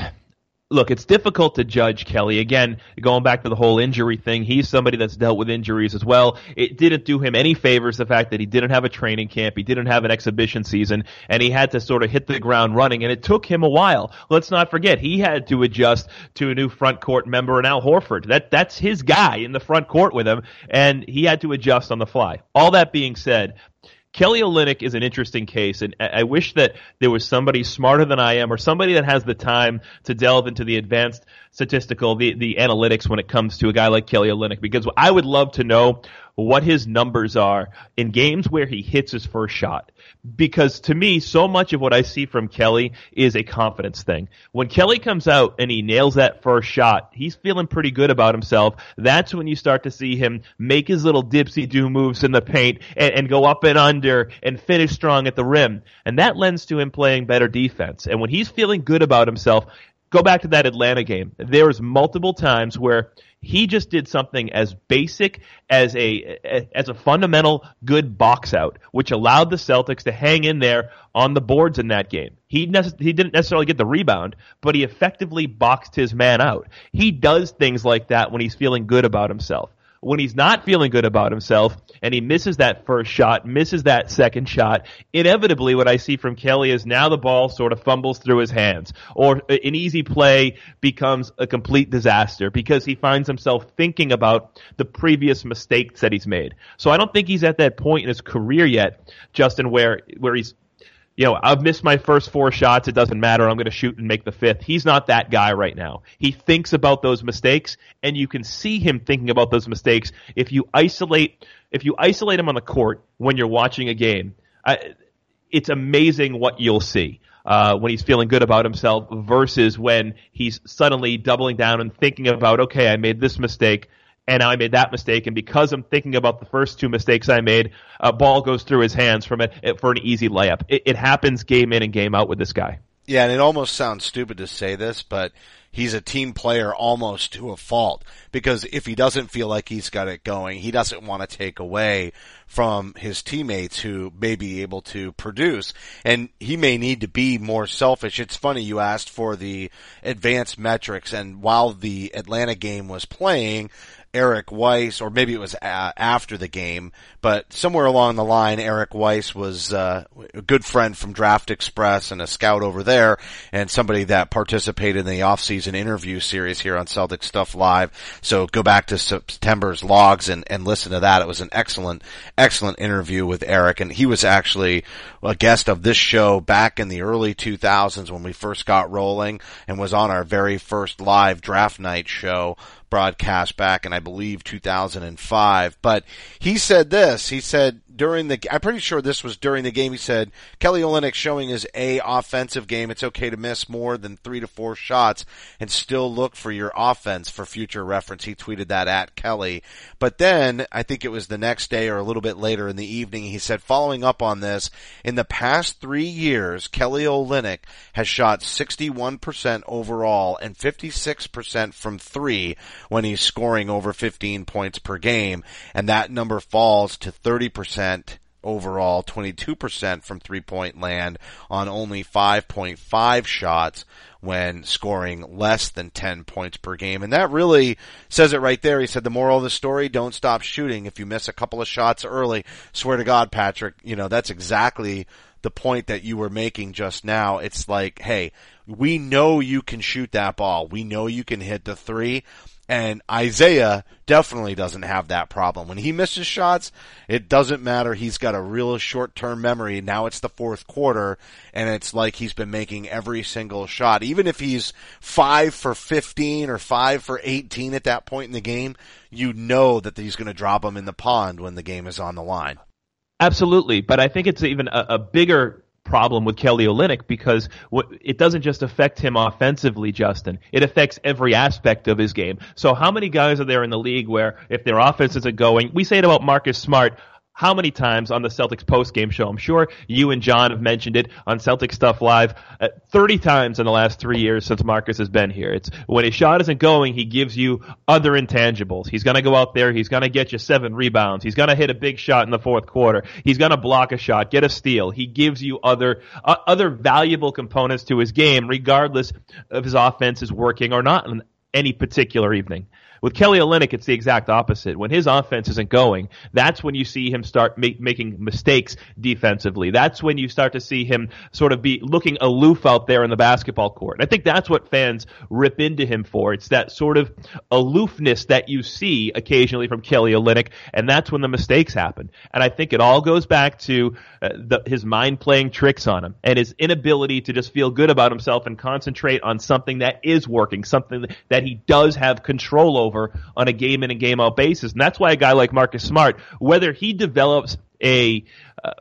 Speaker 3: look, it's difficult to judge Kelly. Again, going back to the whole injury thing, he's somebody that's dealt with injuries as well. It didn't do him any favors the fact that he didn't have a training camp, he didn't have an exhibition season, and he had to sort of hit the ground running, and it took him a while. Let's not forget, he had to adjust to a new front court member in Al Horford. That that's his guy in the front court with him, and he had to adjust on the fly. All that being said, Kelly Olynyk is an interesting case, and I wish that there was somebody smarter than I am, or somebody that has the time to delve into the advanced statistical, the, the analytics when it comes to a guy like Kelly Olynyk, because I would love to know what his numbers are in games where he hits his first shot because to me, so much of what I see from Kelly is a confidence thing. When Kelly comes out and he nails that first shot, he's feeling pretty good about himself. That's when you start to see him make his little dipsy do moves in the paint and, and go up and under and finish strong at the rim. And that lends to him playing better defense. And when he's feeling good about himself, go back to that Atlanta game. There was multiple times where he just did something as basic as a as a fundamental good box out, which allowed the Celtics to hang in there on the boards in that game. He nece- he didn't necessarily get the rebound, but he effectively boxed his man out. He does things like that when he's feeling good about himself when he's not feeling good about himself and he misses that first shot, misses that second shot, inevitably what I see from Kelly is now the ball sort of fumbles through his hands or an easy play becomes a complete disaster because he finds himself thinking about the previous mistakes that he's made. So I don't think he's at that point in his career yet, Justin, where, where he's you know, I've missed my first four shots. It doesn't matter. I'm going to shoot and make the fifth. He's not that guy right now. He thinks about those mistakes, and you can see him thinking about those mistakes if you isolate if you isolate him on the court when you're watching a game. I, it's amazing what you'll see. Uh, when he's feeling good about himself versus when he's suddenly doubling down and thinking about, okay, I made this mistake and now I made that mistake, and because I'm thinking about the first two mistakes I made, a ball goes through his hands from it for an easy layup. It, it happens game in and game out with this guy.
Speaker 2: Yeah, and it almost sounds stupid to say this, but he's a team player almost to a fault because if he doesn't feel like he's got it going, he doesn't want to take away from his teammates who may be able to produce and he may need to be more selfish. It's funny you asked for the advanced metrics and while the Atlanta game was playing, Eric Weiss, or maybe it was uh, after the game, but somewhere along the line, Eric Weiss was uh, a good friend from Draft Express and a scout over there, and somebody that participated in the off-season interview series here on Celtic Stuff Live. So go back to September's logs and, and listen to that. It was an excellent, excellent interview with Eric, and he was actually a guest of this show back in the early 2000s when we first got rolling, and was on our very first live draft night show broadcast back in, I believe, 2005. But he said this. He said during the, I'm pretty sure this was during the game. He said Kelly Olynyk showing his A offensive game. It's okay to miss more than three to four shots and still look for your offense for future reference. He tweeted that at Kelly. But then I think it was the next day or a little bit later in the evening. He said, following up on this, in the past three years, Kelly Olynyk has shot 61% overall and 56% from three when he's scoring over 15 points per game. And that number falls to 30% overall, 22% from three point land on only 5.5 shots when scoring less than 10 points per game. And that really says it right there. He said the moral of the story, don't stop shooting. If you miss a couple of shots early, swear to God, Patrick, you know, that's exactly the point that you were making just now. It's like, hey, we know you can shoot that ball. We know you can hit the three. And Isaiah definitely doesn't have that problem. When he misses shots, it doesn't matter. He's got a real short term memory. Now it's the fourth quarter and it's like he's been making every single shot. Even if he's five for 15 or five for 18 at that point in the game, you know that he's going to drop them in the pond when the game is on the line.
Speaker 3: Absolutely. But I think it's even a, a bigger problem with Kelly Olynyk because it doesn't just affect him offensively, Justin. It affects every aspect of his game. So how many guys are there in the league where if their offense isn't going, we say it about Marcus Smart, how many times on the Celtics post game show? I'm sure you and Jon have mentioned it on Celtic Stuff Live uh, 30 times in the last three years since Marcus has been here. It's when his shot isn't going, he gives you other intangibles. He's going to go out there, he's going to get you seven rebounds, he's going to hit a big shot in the fourth quarter, he's going to block a shot, get a steal. He gives you other uh, other valuable components to his game, regardless of his offense is working or not on any particular evening. With Kelly Olynyk, it's the exact opposite. When his offense isn't going, that's when you see him start make, making mistakes defensively. That's when you start to see him sort of be looking aloof out there in the basketball court. And I think that's what fans rip into him for. It's that sort of aloofness that you see occasionally from Kelly Olynyk, and that's when the mistakes happen. And I think it all goes back to uh, the, his mind playing tricks on him and his inability to just feel good about himself and concentrate on something that is working, something that he does have control over over on a game in and game out basis. And that's why a guy like Marcus Smart, whether he develops a, uh,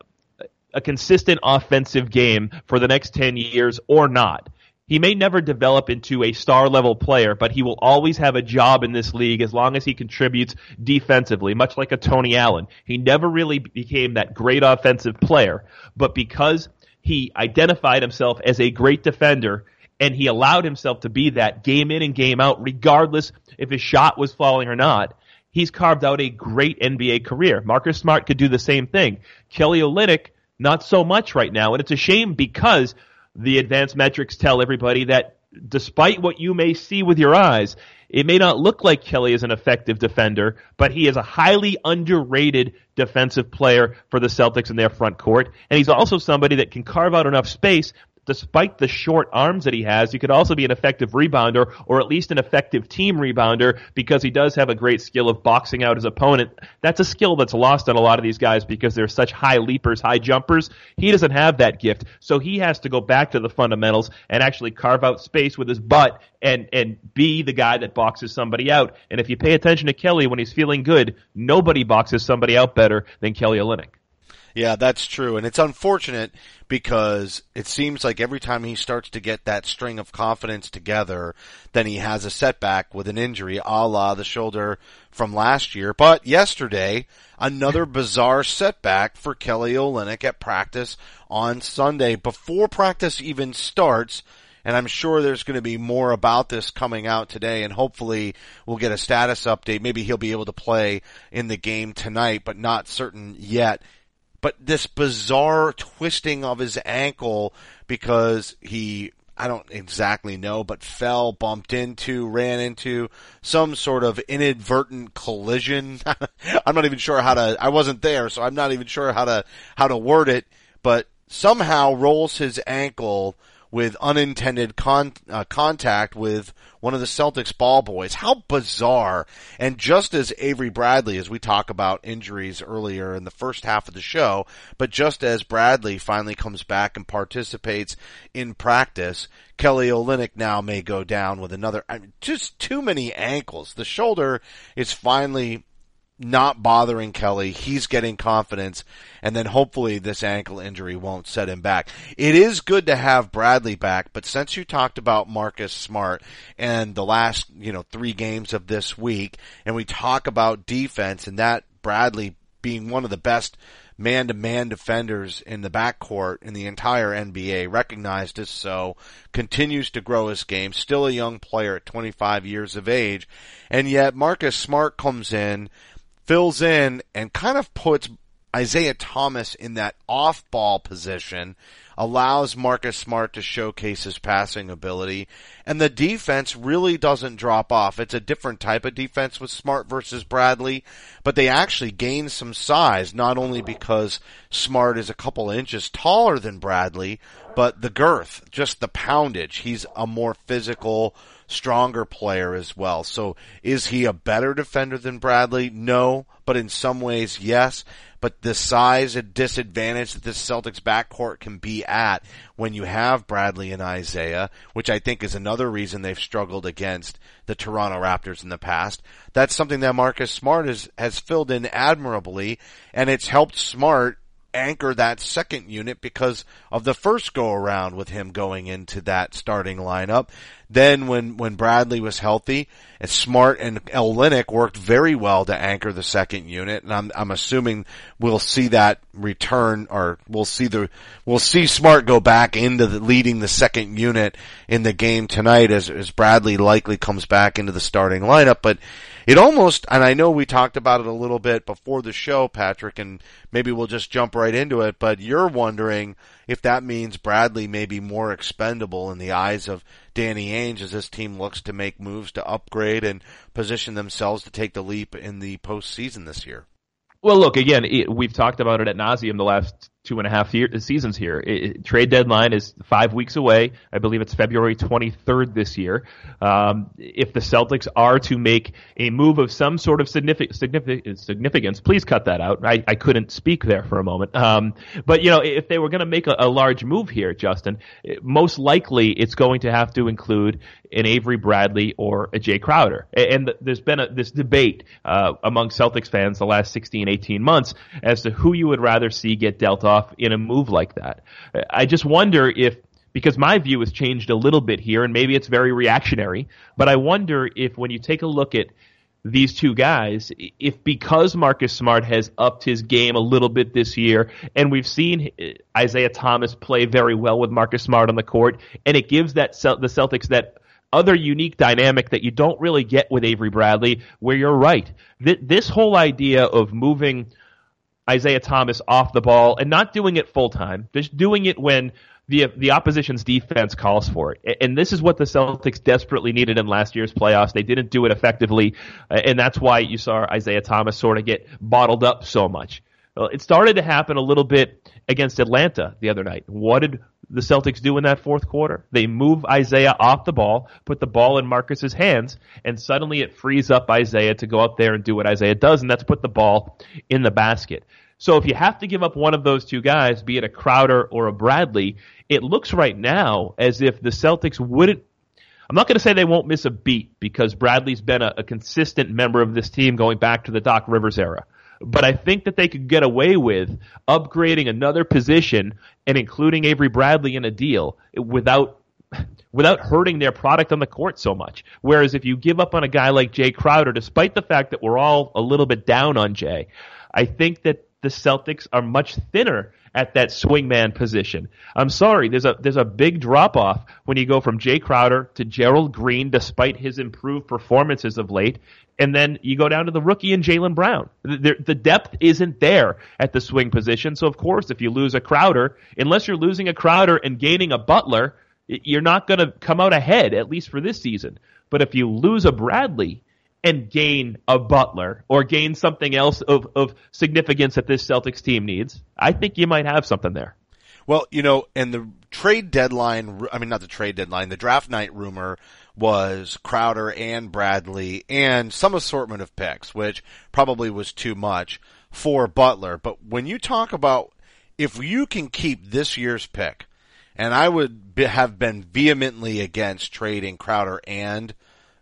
Speaker 3: a consistent offensive game for the next 10 years or not, he may never develop into a star level player, but he will always have a job in this league as long as he contributes defensively, much like a Tony Allen. He never really became that great offensive player, but because he identified himself as a great defender and he allowed himself to be that game in and game out, regardless if his shot was falling or not. He's carved out a great NBA career. Marcus Smart could do the same thing. Kelly Olynyk, not so much right now, and it's a shame because the advanced metrics tell everybody that despite what you may see with your eyes, it may not look like Kelly is an effective defender, but he is a highly underrated defensive player for the Celtics in their front court. And he's also somebody that can carve out enough space despite the short arms that he has, he could also be an effective rebounder or at least an effective team rebounder because he does have a great skill of boxing out his opponent. That's a skill that's lost on a lot of these guys because they're such high leapers, high jumpers. He doesn't have that gift. So he has to go back to the fundamentals and actually carve out space with his butt and, and be the guy that boxes somebody out. And if you pay attention to Kelly when he's feeling good, nobody boxes somebody out better than Kelly Olynyk.
Speaker 2: Yeah, that's true. And it's unfortunate because it seems like every time he starts to get that string of confidence together, then he has a setback with an injury a la the shoulder from last year. But yesterday, another bizarre setback for Kelly Olynyk at practice on Sunday. Before practice even starts, and I'm sure there's going to be more about this coming out today and hopefully we'll get a status update. Maybe he'll be able to play in the game tonight, but not certain yet but this bizarre twisting of his ankle because he I don't exactly know, but fell, bumped into, ran into some sort of inadvertent collision. I'm not even sure how to, I wasn't there, so I'm not even sure how to, how to word it, but somehow rolls his ankle with unintended con- uh, contact with one of the Celtics ball boys. How bizarre. And just as Avery Bradley, as we talk about injuries earlier in the first half of the show, but just as Bradley finally comes back and participates in practice, Kelly Olynyk now may go down with another, I mean, just too many ankles. The shoulder is finally not bothering Kelly. He's getting confidence and then hopefully this ankle injury won't set him back. It is good to have Bradley back, but since you talked about Marcus Smart and the last, you know, three games of this week and we talk about defense and that Bradley being one of the best man to man defenders in the backcourt in the entire NBA, recognized as so, continues to grow his game, still a young player at 25 years of age, and yet Marcus Smart comes in fills in and kind of puts Isaiah Thomas in that off ball position, allows Marcus Smart to showcase his passing ability, and the defense really doesn't drop off. It's a different type of defense with Smart versus Bradley, but they actually gain some size, not only because Smart is a couple inches taller than Bradley, but the girth, just the poundage. He's a more physical, stronger player as well. So is he a better defender than Bradley? No, but in some ways, yes. But the size and disadvantage that this Celtics backcourt can be at when you have Bradley and Isaiah, which I think is another reason they've struggled against the Toronto Raptors in the past. That's something that Marcus Smart has, has filled in admirably, and it's helped Smart anchor that second unit because of the first go around with him going into that starting lineup. Then when, when Bradley was healthy, and Smart and Olynyk worked very well to anchor the second unit, and I'm, I'm assuming we'll see that return, or we'll see the, we'll see Smart go back into the, leading the second unit in the game tonight as, as Bradley likely comes back into the starting lineup, but it almost, and I know we talked about it a little bit before the show, Patrick, and maybe we'll just jump right into it, but you're wondering if that means Bradley may be more expendable in the eyes of Danny Ainge as this team looks to make moves to upgrade and position themselves to take the leap in the postseason this year.
Speaker 3: Well, look again. It, we've talked about it at nauseum the last two and a half year, seasons here. It, trade deadline is five weeks away. I believe it's February 23rd this year. Um, if the Celtics are to make a move of some sort of significant significance, please cut that out. I, I couldn't speak there for a moment. Um, but you know, if they were going to make a, a, large move here, Justin, most likely it's going to have to include an Avery Bradley or a Jae Crowder. And there's been a, this debate uh, among Celtics fans the last 16, 18 months as to who you would rather see get dealt off in a move like that. I just wonder if because my view has changed a little bit here, and maybe it's very reactionary, but I wonder if when you take a look at these two guys, if because Marcus Smart has upped his game a little bit this year, and we've seen Isaiah Thomas play very well with Marcus Smart on the court, and it gives that the Celtics that other unique dynamic that you don't really get with Avery Bradley, where you're right. This whole idea of moving Isaiah Thomas off the ball and not doing it full time, just doing it when the the opposition's defense calls for it. And this is what the Celtics desperately needed in last year's playoffs. They didn't do it effectively, uh, and that's why you saw Isaiah Thomas sort of get bottled up so much. Well, it started to happen a little bit against Atlanta the other night. What did the Celtics do in that fourth quarter? They move Isaiah off the ball, put the ball in Marcus's hands, and suddenly it frees up Isaiah to go out there and do what Isaiah does, and that's put the ball in the basket. So if you have to give up one of those two guys, be it a Crowder or a Bradley, it looks right now as if the Celtics wouldn't I'm not going to say they won't miss a beat because Bradley's been a, a, consistent member of this team going back to the Doc Rivers era but I think that they could get away with upgrading another position and including Avery Bradley in a deal without without hurting their product on the court so much. Whereas if you give up on a guy like Jae Crowder, despite the fact that we're all a little bit down on Jae, I think that the Celtics are much thinner at that swingman position. I'm sorry, there's a there's a big drop off when you go from Jae Crowder to Gerald Green, despite his improved performances of late, and then you go down to the rookie and Jaylen Brown. The, the, depth isn't there at the swing position. So of course, if you lose a Crowder, unless you're losing a Crowder and gaining a Butler, you're not going to come out ahead, at least for this season. But if you lose a Bradley and gain a Butler or gain something else of, of significance that this Celtics team needs, I think you might have something there.
Speaker 2: Well, you know, and the trade deadline, I mean, not the trade deadline, the draft night rumor was Crowder and Bradley and some assortment of picks, which probably was too much for Butler. But when you talk about if you can keep this year's pick, and I would be, have been vehemently against trading Crowder and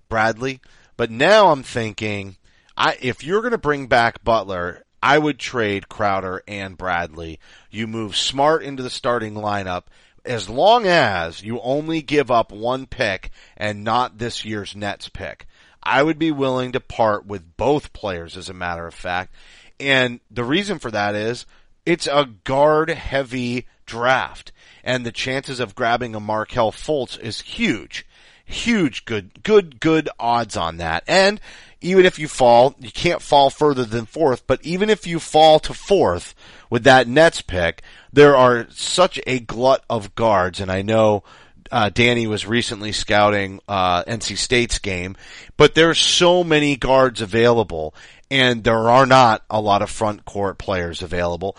Speaker 2: Bradley, but now I'm thinking, I, if you're going to bring back Butler, I would trade Crowder and Bradley. You move Smart into the starting lineup as long as you only give up one pick and not this year's Nets pick. I would be willing to part with both players as a matter of fact. And the reason for that is it's a guard heavy draft and the chances of grabbing a Markelle Fultz is huge. Huge good, good, good odds on that. And even if you fall, you can't fall further than fourth, but even if you fall to fourth with that Nets pick, there are such a glut of guards, and I know uh, Danny was recently scouting uh, NC State's game, but there's so many guards available, and there are not a lot of front court players available.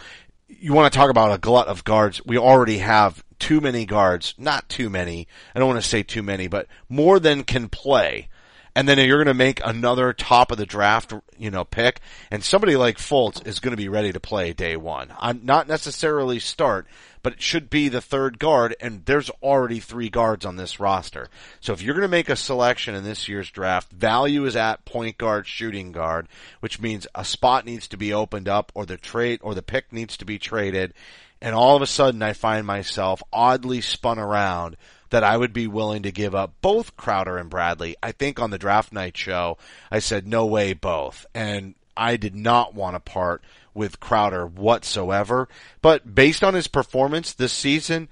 Speaker 2: You want to talk about a glut of guards? We already have too many guards, not too many. I don't want to say too many, but more than can play and then you're going to make another top of the draft, you know, pick, and somebody like Fultz is going to be ready to play day one. I'm not necessarily start, but it should be the third guard, and there's already three guards on this roster. So if you're going to make a selection in this year's draft, value is at point guard, shooting guard, which means a spot needs to be opened up, or the trade, or the pick needs to be traded, and all of a sudden I find myself oddly spun around that I would be willing to give up both Crowder and Bradley. I think on the draft night show, I said, no way both. And I did not want to part with Crowder whatsoever. But based on his performance this season,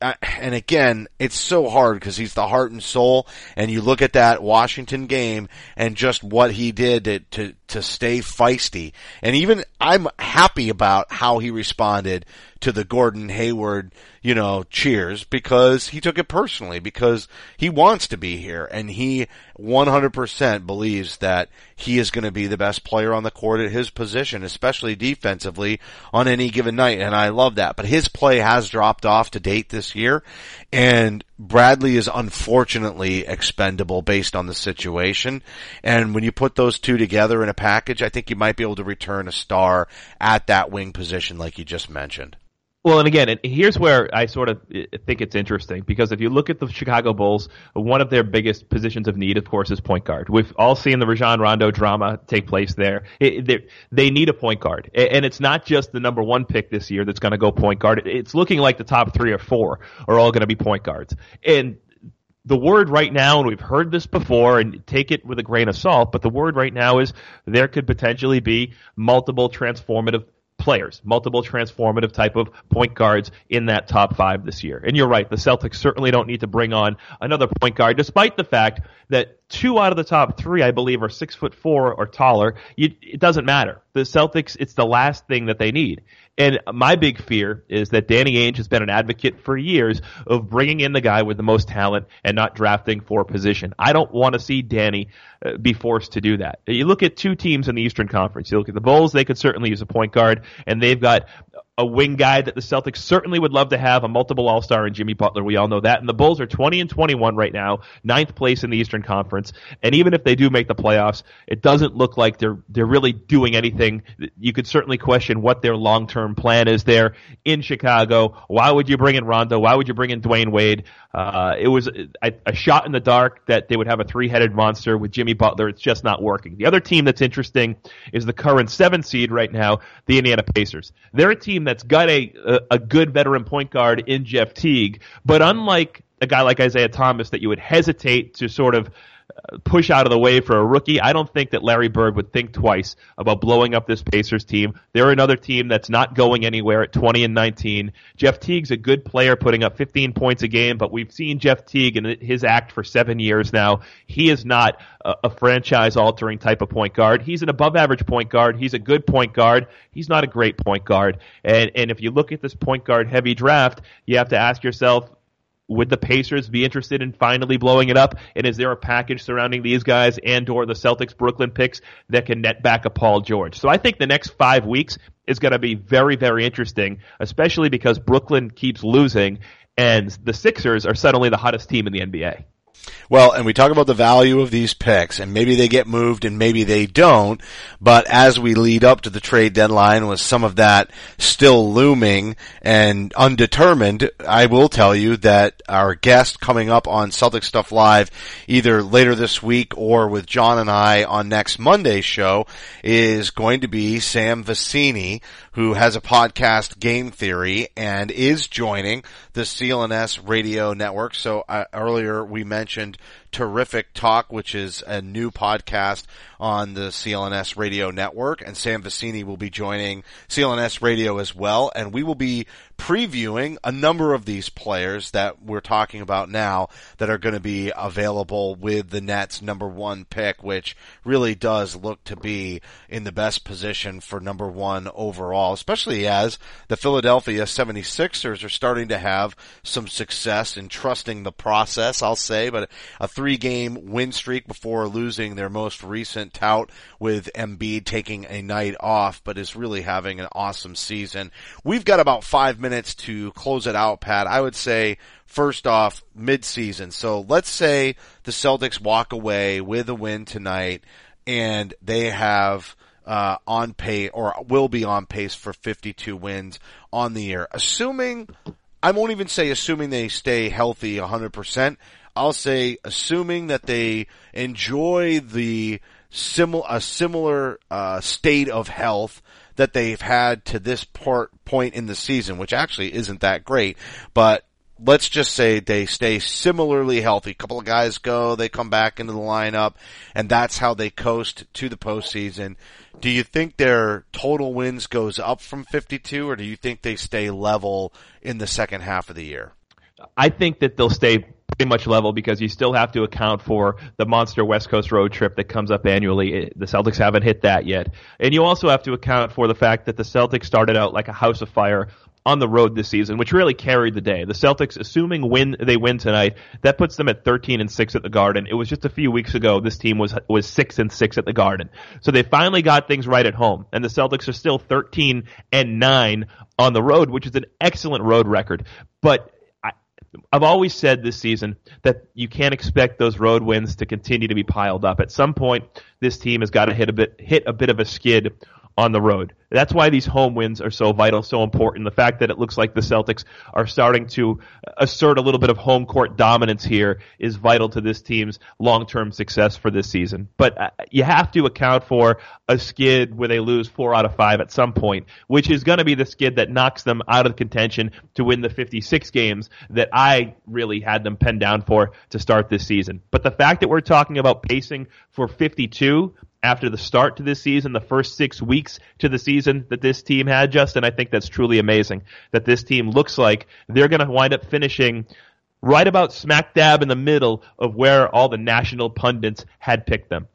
Speaker 2: and again, it's so hard because he's the heart and soul. And you look at that Washington game and just what he did to, to, to stay feisty. And even I'm happy about how he responded to the Gordon Hayward, you know, cheers because he took it personally because he wants to be here and he 100% believes that he is going to be the best player on the court at his position, especially defensively on any given night. And I love that. But his play has dropped off to date this year and Bradley is unfortunately expendable based on the situation. And when you put those two together in a package, I think you might be able to return a star at that wing position like you just mentioned.
Speaker 3: Well, and again, and here's where I sort of think it's interesting because if you look at the Chicago Bulls, one of their biggest positions of need, of course, is point guard. We've all seen the Rajon Rondo drama take place there. It, they need a point guard, and it's not just the number one pick this year that's going to go point guard. It's looking like the top three or four are all going to be point guards, and the word right now, and we've heard this before, and take it with a grain of salt, but the word right now is there could potentially be multiple transformative players, multiple transformative type of point guards in that top five this year. And you're right, the Celtics certainly don't need to bring on another point guard, despite the fact that two out of the top three, I believe, are six foot four or taller. You, it doesn't matter. The Celtics, it's the last thing that they need. And my big fear is that Danny Ainge has been an advocate for years of bringing in the guy with the most talent and not drafting for position. I don't want to see Danny uh, be forced to do that. You look at two teams in the Eastern Conference. You look at the Bulls, they could certainly use a point guard, and they've got a wing guy that the Celtics certainly would love to have, a multiple All Star in Jimmy Butler. We all know that. And the Bulls are 20 and 21 right now, ninth place in the Eastern Conference. And even if they do make the playoffs, it doesn't look like they're they're really doing anything. You could certainly question what their long term plan is there in Chicago. Why would you bring in Rondo? Why would you bring in Dwyane Wade? Uh, it was a, a, shot in the dark that they would have a three-headed monster with Jimmy Butler. It's just not working. The other team that's interesting is the current seven seed right now, the Indiana Pacers. They're a team that's got a, a, a good veteran point guard in Jeff Teague, but unlike a guy like Isaiah Thomas that you would hesitate to sort of push out of the way for a rookie. I don't think that Larry Bird would think twice about blowing up this Pacers team. They're another team that's not going anywhere at 20 and 19. Jeff Teague's a good player putting up 15 points a game, but we've seen Jeff Teague and his act for seven years now. He is not a, a franchise altering type of point guard. He's an above average point guard. He's a good point guard. He's not a great point guard. And, and if you look at this point guard heavy draft, you have to ask yourself, would the Pacers be interested in finally blowing it up? And is there a package surrounding these guys and or the Celtics Brooklyn picks that can net back a Paul George? So I think the next five weeks is going to be very, very interesting, especially because Brooklyn keeps losing and the Sixers are suddenly the hottest team in the NBA.
Speaker 2: Well, and we talk about the value of these picks, and maybe they get moved and maybe they don't, but as we lead up to the trade deadline with some of that still looming and undetermined, I will tell you that our guest coming up on Celtic Stuff Live either later this week or with Jon and I on next Monday's show is going to be Sam Vecenie, who has a podcast, Game Theory, and is joining the CLNS radio network. So uh, earlier we mentioned Terrific Talk, which is a new podcast on the CLNS radio network. And Sam Vecenie will be joining CLNS radio as well. And we will be previewing a number of these players that we're talking about now that are going to be available with the Nets number one pick, which really does look to be in the best position for number one overall, especially as the Philadelphia 76ers are starting to have some success in trusting the process, I'll say, but a three game win streak before losing their most recent tout with Embiid taking a night off, but is really having an awesome season. We've got about five minutes to close it out, Pat. I would say first off, mid-season. So let's say the Celtics walk away with a win tonight and they have uh, on pace or will be on pace for 52 wins on the year. Assuming, I won't even say assuming they stay healthy 100%. I'll say assuming that they enjoy the simil- a similar uh, state of health that they've had to this part point in the season, which actually isn't that great, but let's just say they stay similarly healthy. A couple of guys go, they come back into the lineup, and that's how they coast to the postseason. Do you think their total wins goes up from 52, or do you think they stay level in the second half of the year?
Speaker 3: I think that they'll stay pretty much level because you still have to account for the monster West Coast road trip that comes up annually. The Celtics haven't hit that yet. And you also have to account for the fact that the Celtics started out like a house of fire on the road this season, which really carried the day. The Celtics, assuming win they win tonight, that puts them at 13 and 6 at the Garden. It was just a few weeks ago this team was was 6 and 6 at the Garden. So they finally got things right at home, and the Celtics are still 13 and 9 on the road, which is an excellent road record. But I've always said this season that you can't expect those road wins to continue to be piled up. At some point, this team has got to hit a bit hit a bit of a skid on the road. That's why these home wins are so vital, so important. The fact that it looks like the Celtics are starting to assert a little bit of home court dominance here is vital to this team's long-term success for this season. But uh, you have to account for a skid where they lose four out of five at some point, which is going to be the skid that knocks them out of contention to win the 56 games that I really had them penned down for to start this season. But the fact that we're talking about pacing for 52 after the start to this season, the first six weeks to the season that this team had, Justin, I think that's truly amazing. That this team looks like they're going to wind up finishing right about smack dab in the middle of where all the national pundits had picked them.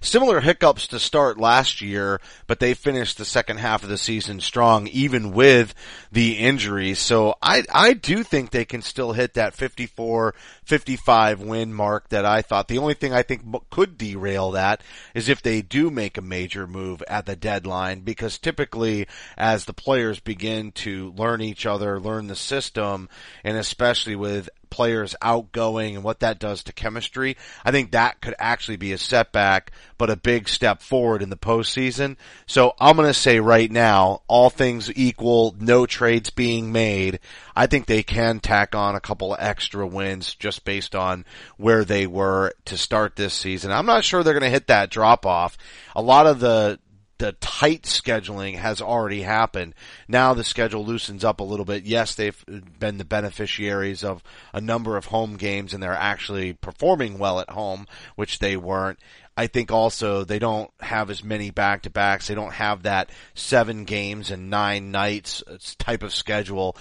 Speaker 2: Similar hiccups to start last year, but they finished the second half of the season strong even with the injuries. So I, I do think they can still hit that 54, 55 win mark that I thought. The only thing I think could derail that is if they do make a major move at the deadline because typically as the players begin to learn each other, learn the system, and especially with players outgoing and what that does to chemistry. I think that could actually be a setback, but a big step forward in the postseason. So I'm going to say right now, all things equal, no trades being made. I think they can tack on a couple of extra wins just based on where they were to start this season. I'm not sure they're going to hit that drop off. A lot of the the tight scheduling has already happened. Now the schedule loosens up a little bit. Yes, they've been the beneficiaries of a number of home games and they're actually performing well at home, which they weren't. I think also they don't have as many back to backs. They don't have that seven games and nine nights uh, type of schedule.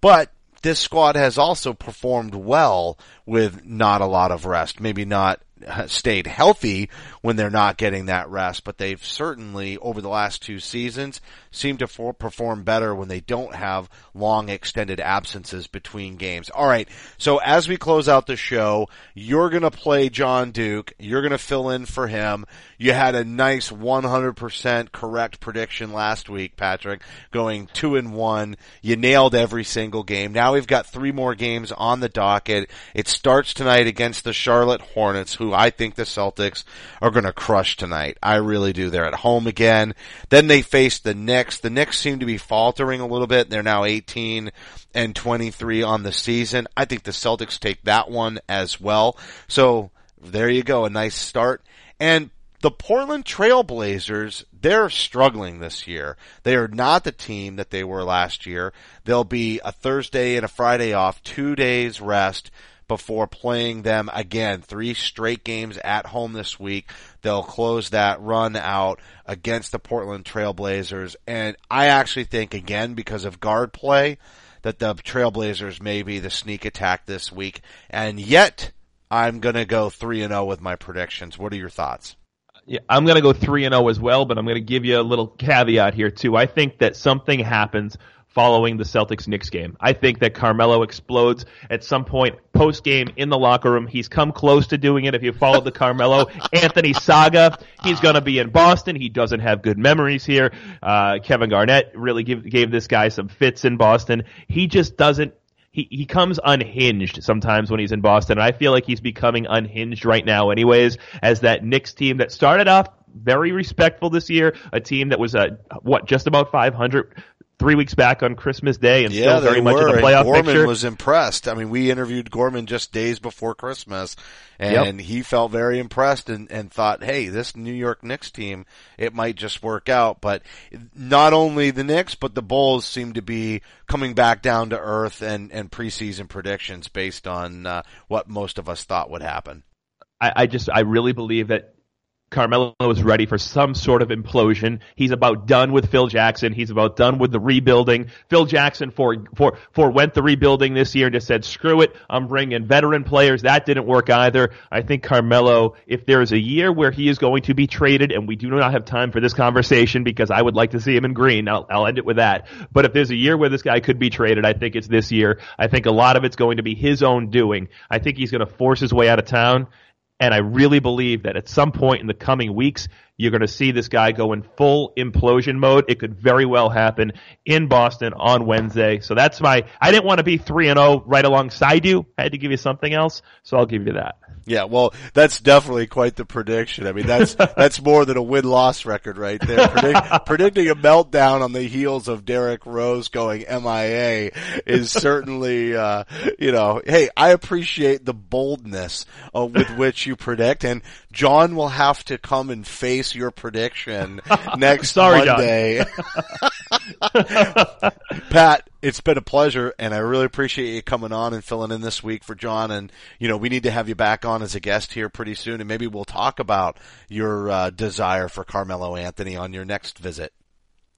Speaker 2: But this squad has also performed well with not a lot of rest. Maybe not stayed healthy when they're not getting that rest, but they've certainly over the last two seasons seemed to for, perform better when they don't have long extended absences between games. All right. So as we close out the show, you're going to play Jon Duke. You're going to fill in for him. You had a nice 100% correct prediction last week, Patrick, going two and one. You nailed every single game. Now we've got three more games on the docket. It starts tonight against the Charlotte Hornets, who I think the Celtics are going to crush tonight. I really do. They're at home again. Then they face the Knicks. The Knicks seem to be faltering a little bit. They're now 18 and 23 on the season. I think the Celtics take that one as well. So there you go. A nice start. And the Portland Trailblazers, they're struggling this year. They are not the team that they were last year. They'll be a Thursday and a Friday off, two days rest before playing them again. Three straight games at home this week. They'll close that run out against the Portland Trailblazers. And I actually think, again, because of guard play, that the Trailblazers may be the sneak attack this week. And yet, I'm going to go 3 and 0 with my predictions. What are your thoughts?
Speaker 3: Yeah, I'm going to go 3 and 0 as well, but I'm going to give you a little caveat here too. I think that something happens following the Celtics Knicks game. I think that Carmelo explodes at some point post game in the locker room. He's come close to doing it. If you followed the Carmelo Anthony saga, he's going to be in Boston. He doesn't have good memories here. Uh, Kevin Garnett really give, gave this guy some fits in Boston. He just doesn't he, he comes unhinged sometimes when he's in Boston, and I feel like he's becoming unhinged right now, anyways, as that Knicks team that started off very respectful this year. A team that was uh, what just about 500 three weeks back on Christmas Day and
Speaker 2: yeah,
Speaker 3: still very much
Speaker 2: were.
Speaker 3: in the playoff
Speaker 2: Gorman
Speaker 3: picture.
Speaker 2: was impressed. I mean, we interviewed Gorman just days before Christmas, and yep. he felt very impressed and, and thought, "Hey, this New York Knicks team, it might just work out." But not only the Knicks, but the Bulls seem to be coming back down to earth and and preseason predictions based on uh, what most of us thought would happen.
Speaker 3: I, I just I really believe that Carmelo is ready for some sort of implosion. He's about done with Phil Jackson. He's about done with the rebuilding. Phil Jackson for for forewent the rebuilding this year and just said, "Screw it, I'm bringing veteran players." That didn't work either. I think Carmelo, if there is a year where he is going to be traded, and we do not have time for this conversation because I would like to see him in green. I'll, I'll end it with that. But if there's a year where this guy could be traded, I think it's this year. I think a lot of it's going to be his own doing. I think he's going to force his way out of town. And I really believe that at some point in the coming weeks, you're going to see this guy go in full implosion mode. It could very well happen in Boston on Wednesday. So that's my, I didn't want to be 3 and 0 right alongside you. I had to give you something else. So I'll give you that.
Speaker 2: Yeah, well, that's definitely quite the prediction. I mean, that's that's more than a win-loss record right there. Predict, predicting a meltdown on the heels of Derrick Rose going MIA is certainly, uh, you know, hey, I appreciate the boldness uh, with which you predict, and Jon will have to come and face your prediction next
Speaker 3: Sorry,
Speaker 2: Monday. Pat, it's been a pleasure, and I really appreciate you coming on and filling in this week for Jon. And you know, we need to have you back on as a guest here pretty soon, and maybe we'll talk about your uh, desire for Carmelo Anthony on your next visit.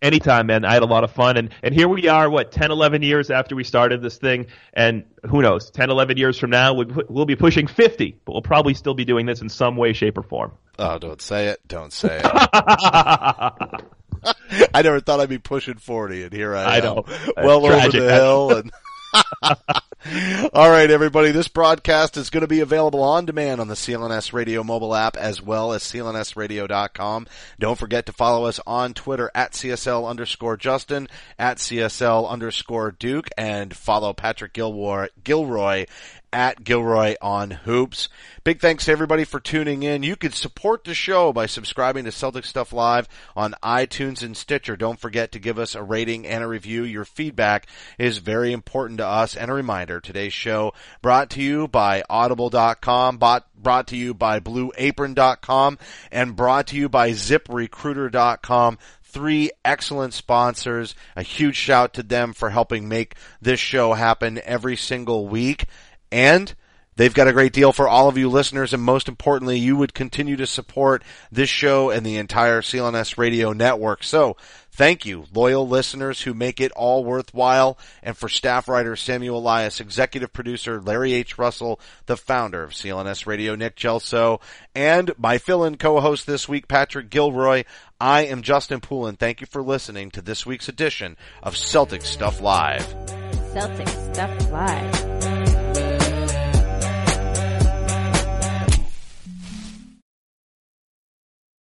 Speaker 3: Anytime, man. I had a lot of fun. And, and here we are, what, 10, 11 years after we started this thing. And who knows, 10, 11 years from now, we'll, we'll be pushing 50, but we'll probably still be doing this in some way, shape, or form.
Speaker 2: Oh, don't say it. Don't say it. I never thought I'd be pushing 40 and here I,
Speaker 3: I
Speaker 2: am.
Speaker 3: know.
Speaker 2: Well
Speaker 3: tragic.
Speaker 2: over the hill and All right, everybody. This broadcast is going to be available on demand on the CLNS Radio mobile app as well as clnsradio.com. Don't forget to follow us on Twitter at CSL underscore Justin, at CSL underscore Duke, and follow Patrick Gilroy, Gilroy at Gilroy on Hoops. Big thanks to everybody for tuning in. You can support the show by subscribing to Celtics Stuff Live on iTunes and Stitcher. Don't forget to give us a rating and a review. Your feedback is very important to us. And a reminder, today's show brought to you by audible.com, brought to you by blueapron.com, and brought to you by ziprecruiter.com three excellent sponsors. A huge shout to them for helping make this show happen every single week. And they've got a great deal for all of you listeners, and most importantly, you would continue to support this show and the entire CLNS radio network. So, thank you, loyal listeners who make it all worthwhile, and for staff writer Samuel Elias, executive producer Larry H. Russell, the founder of CLNS Radio, Nick Gelso, and my fill-in co-host this week, Patrick Gilroy. I am Justin Poulin. Thank you for listening to this week's edition of Celtics Stuff Live.
Speaker 1: Celtics Stuff Live.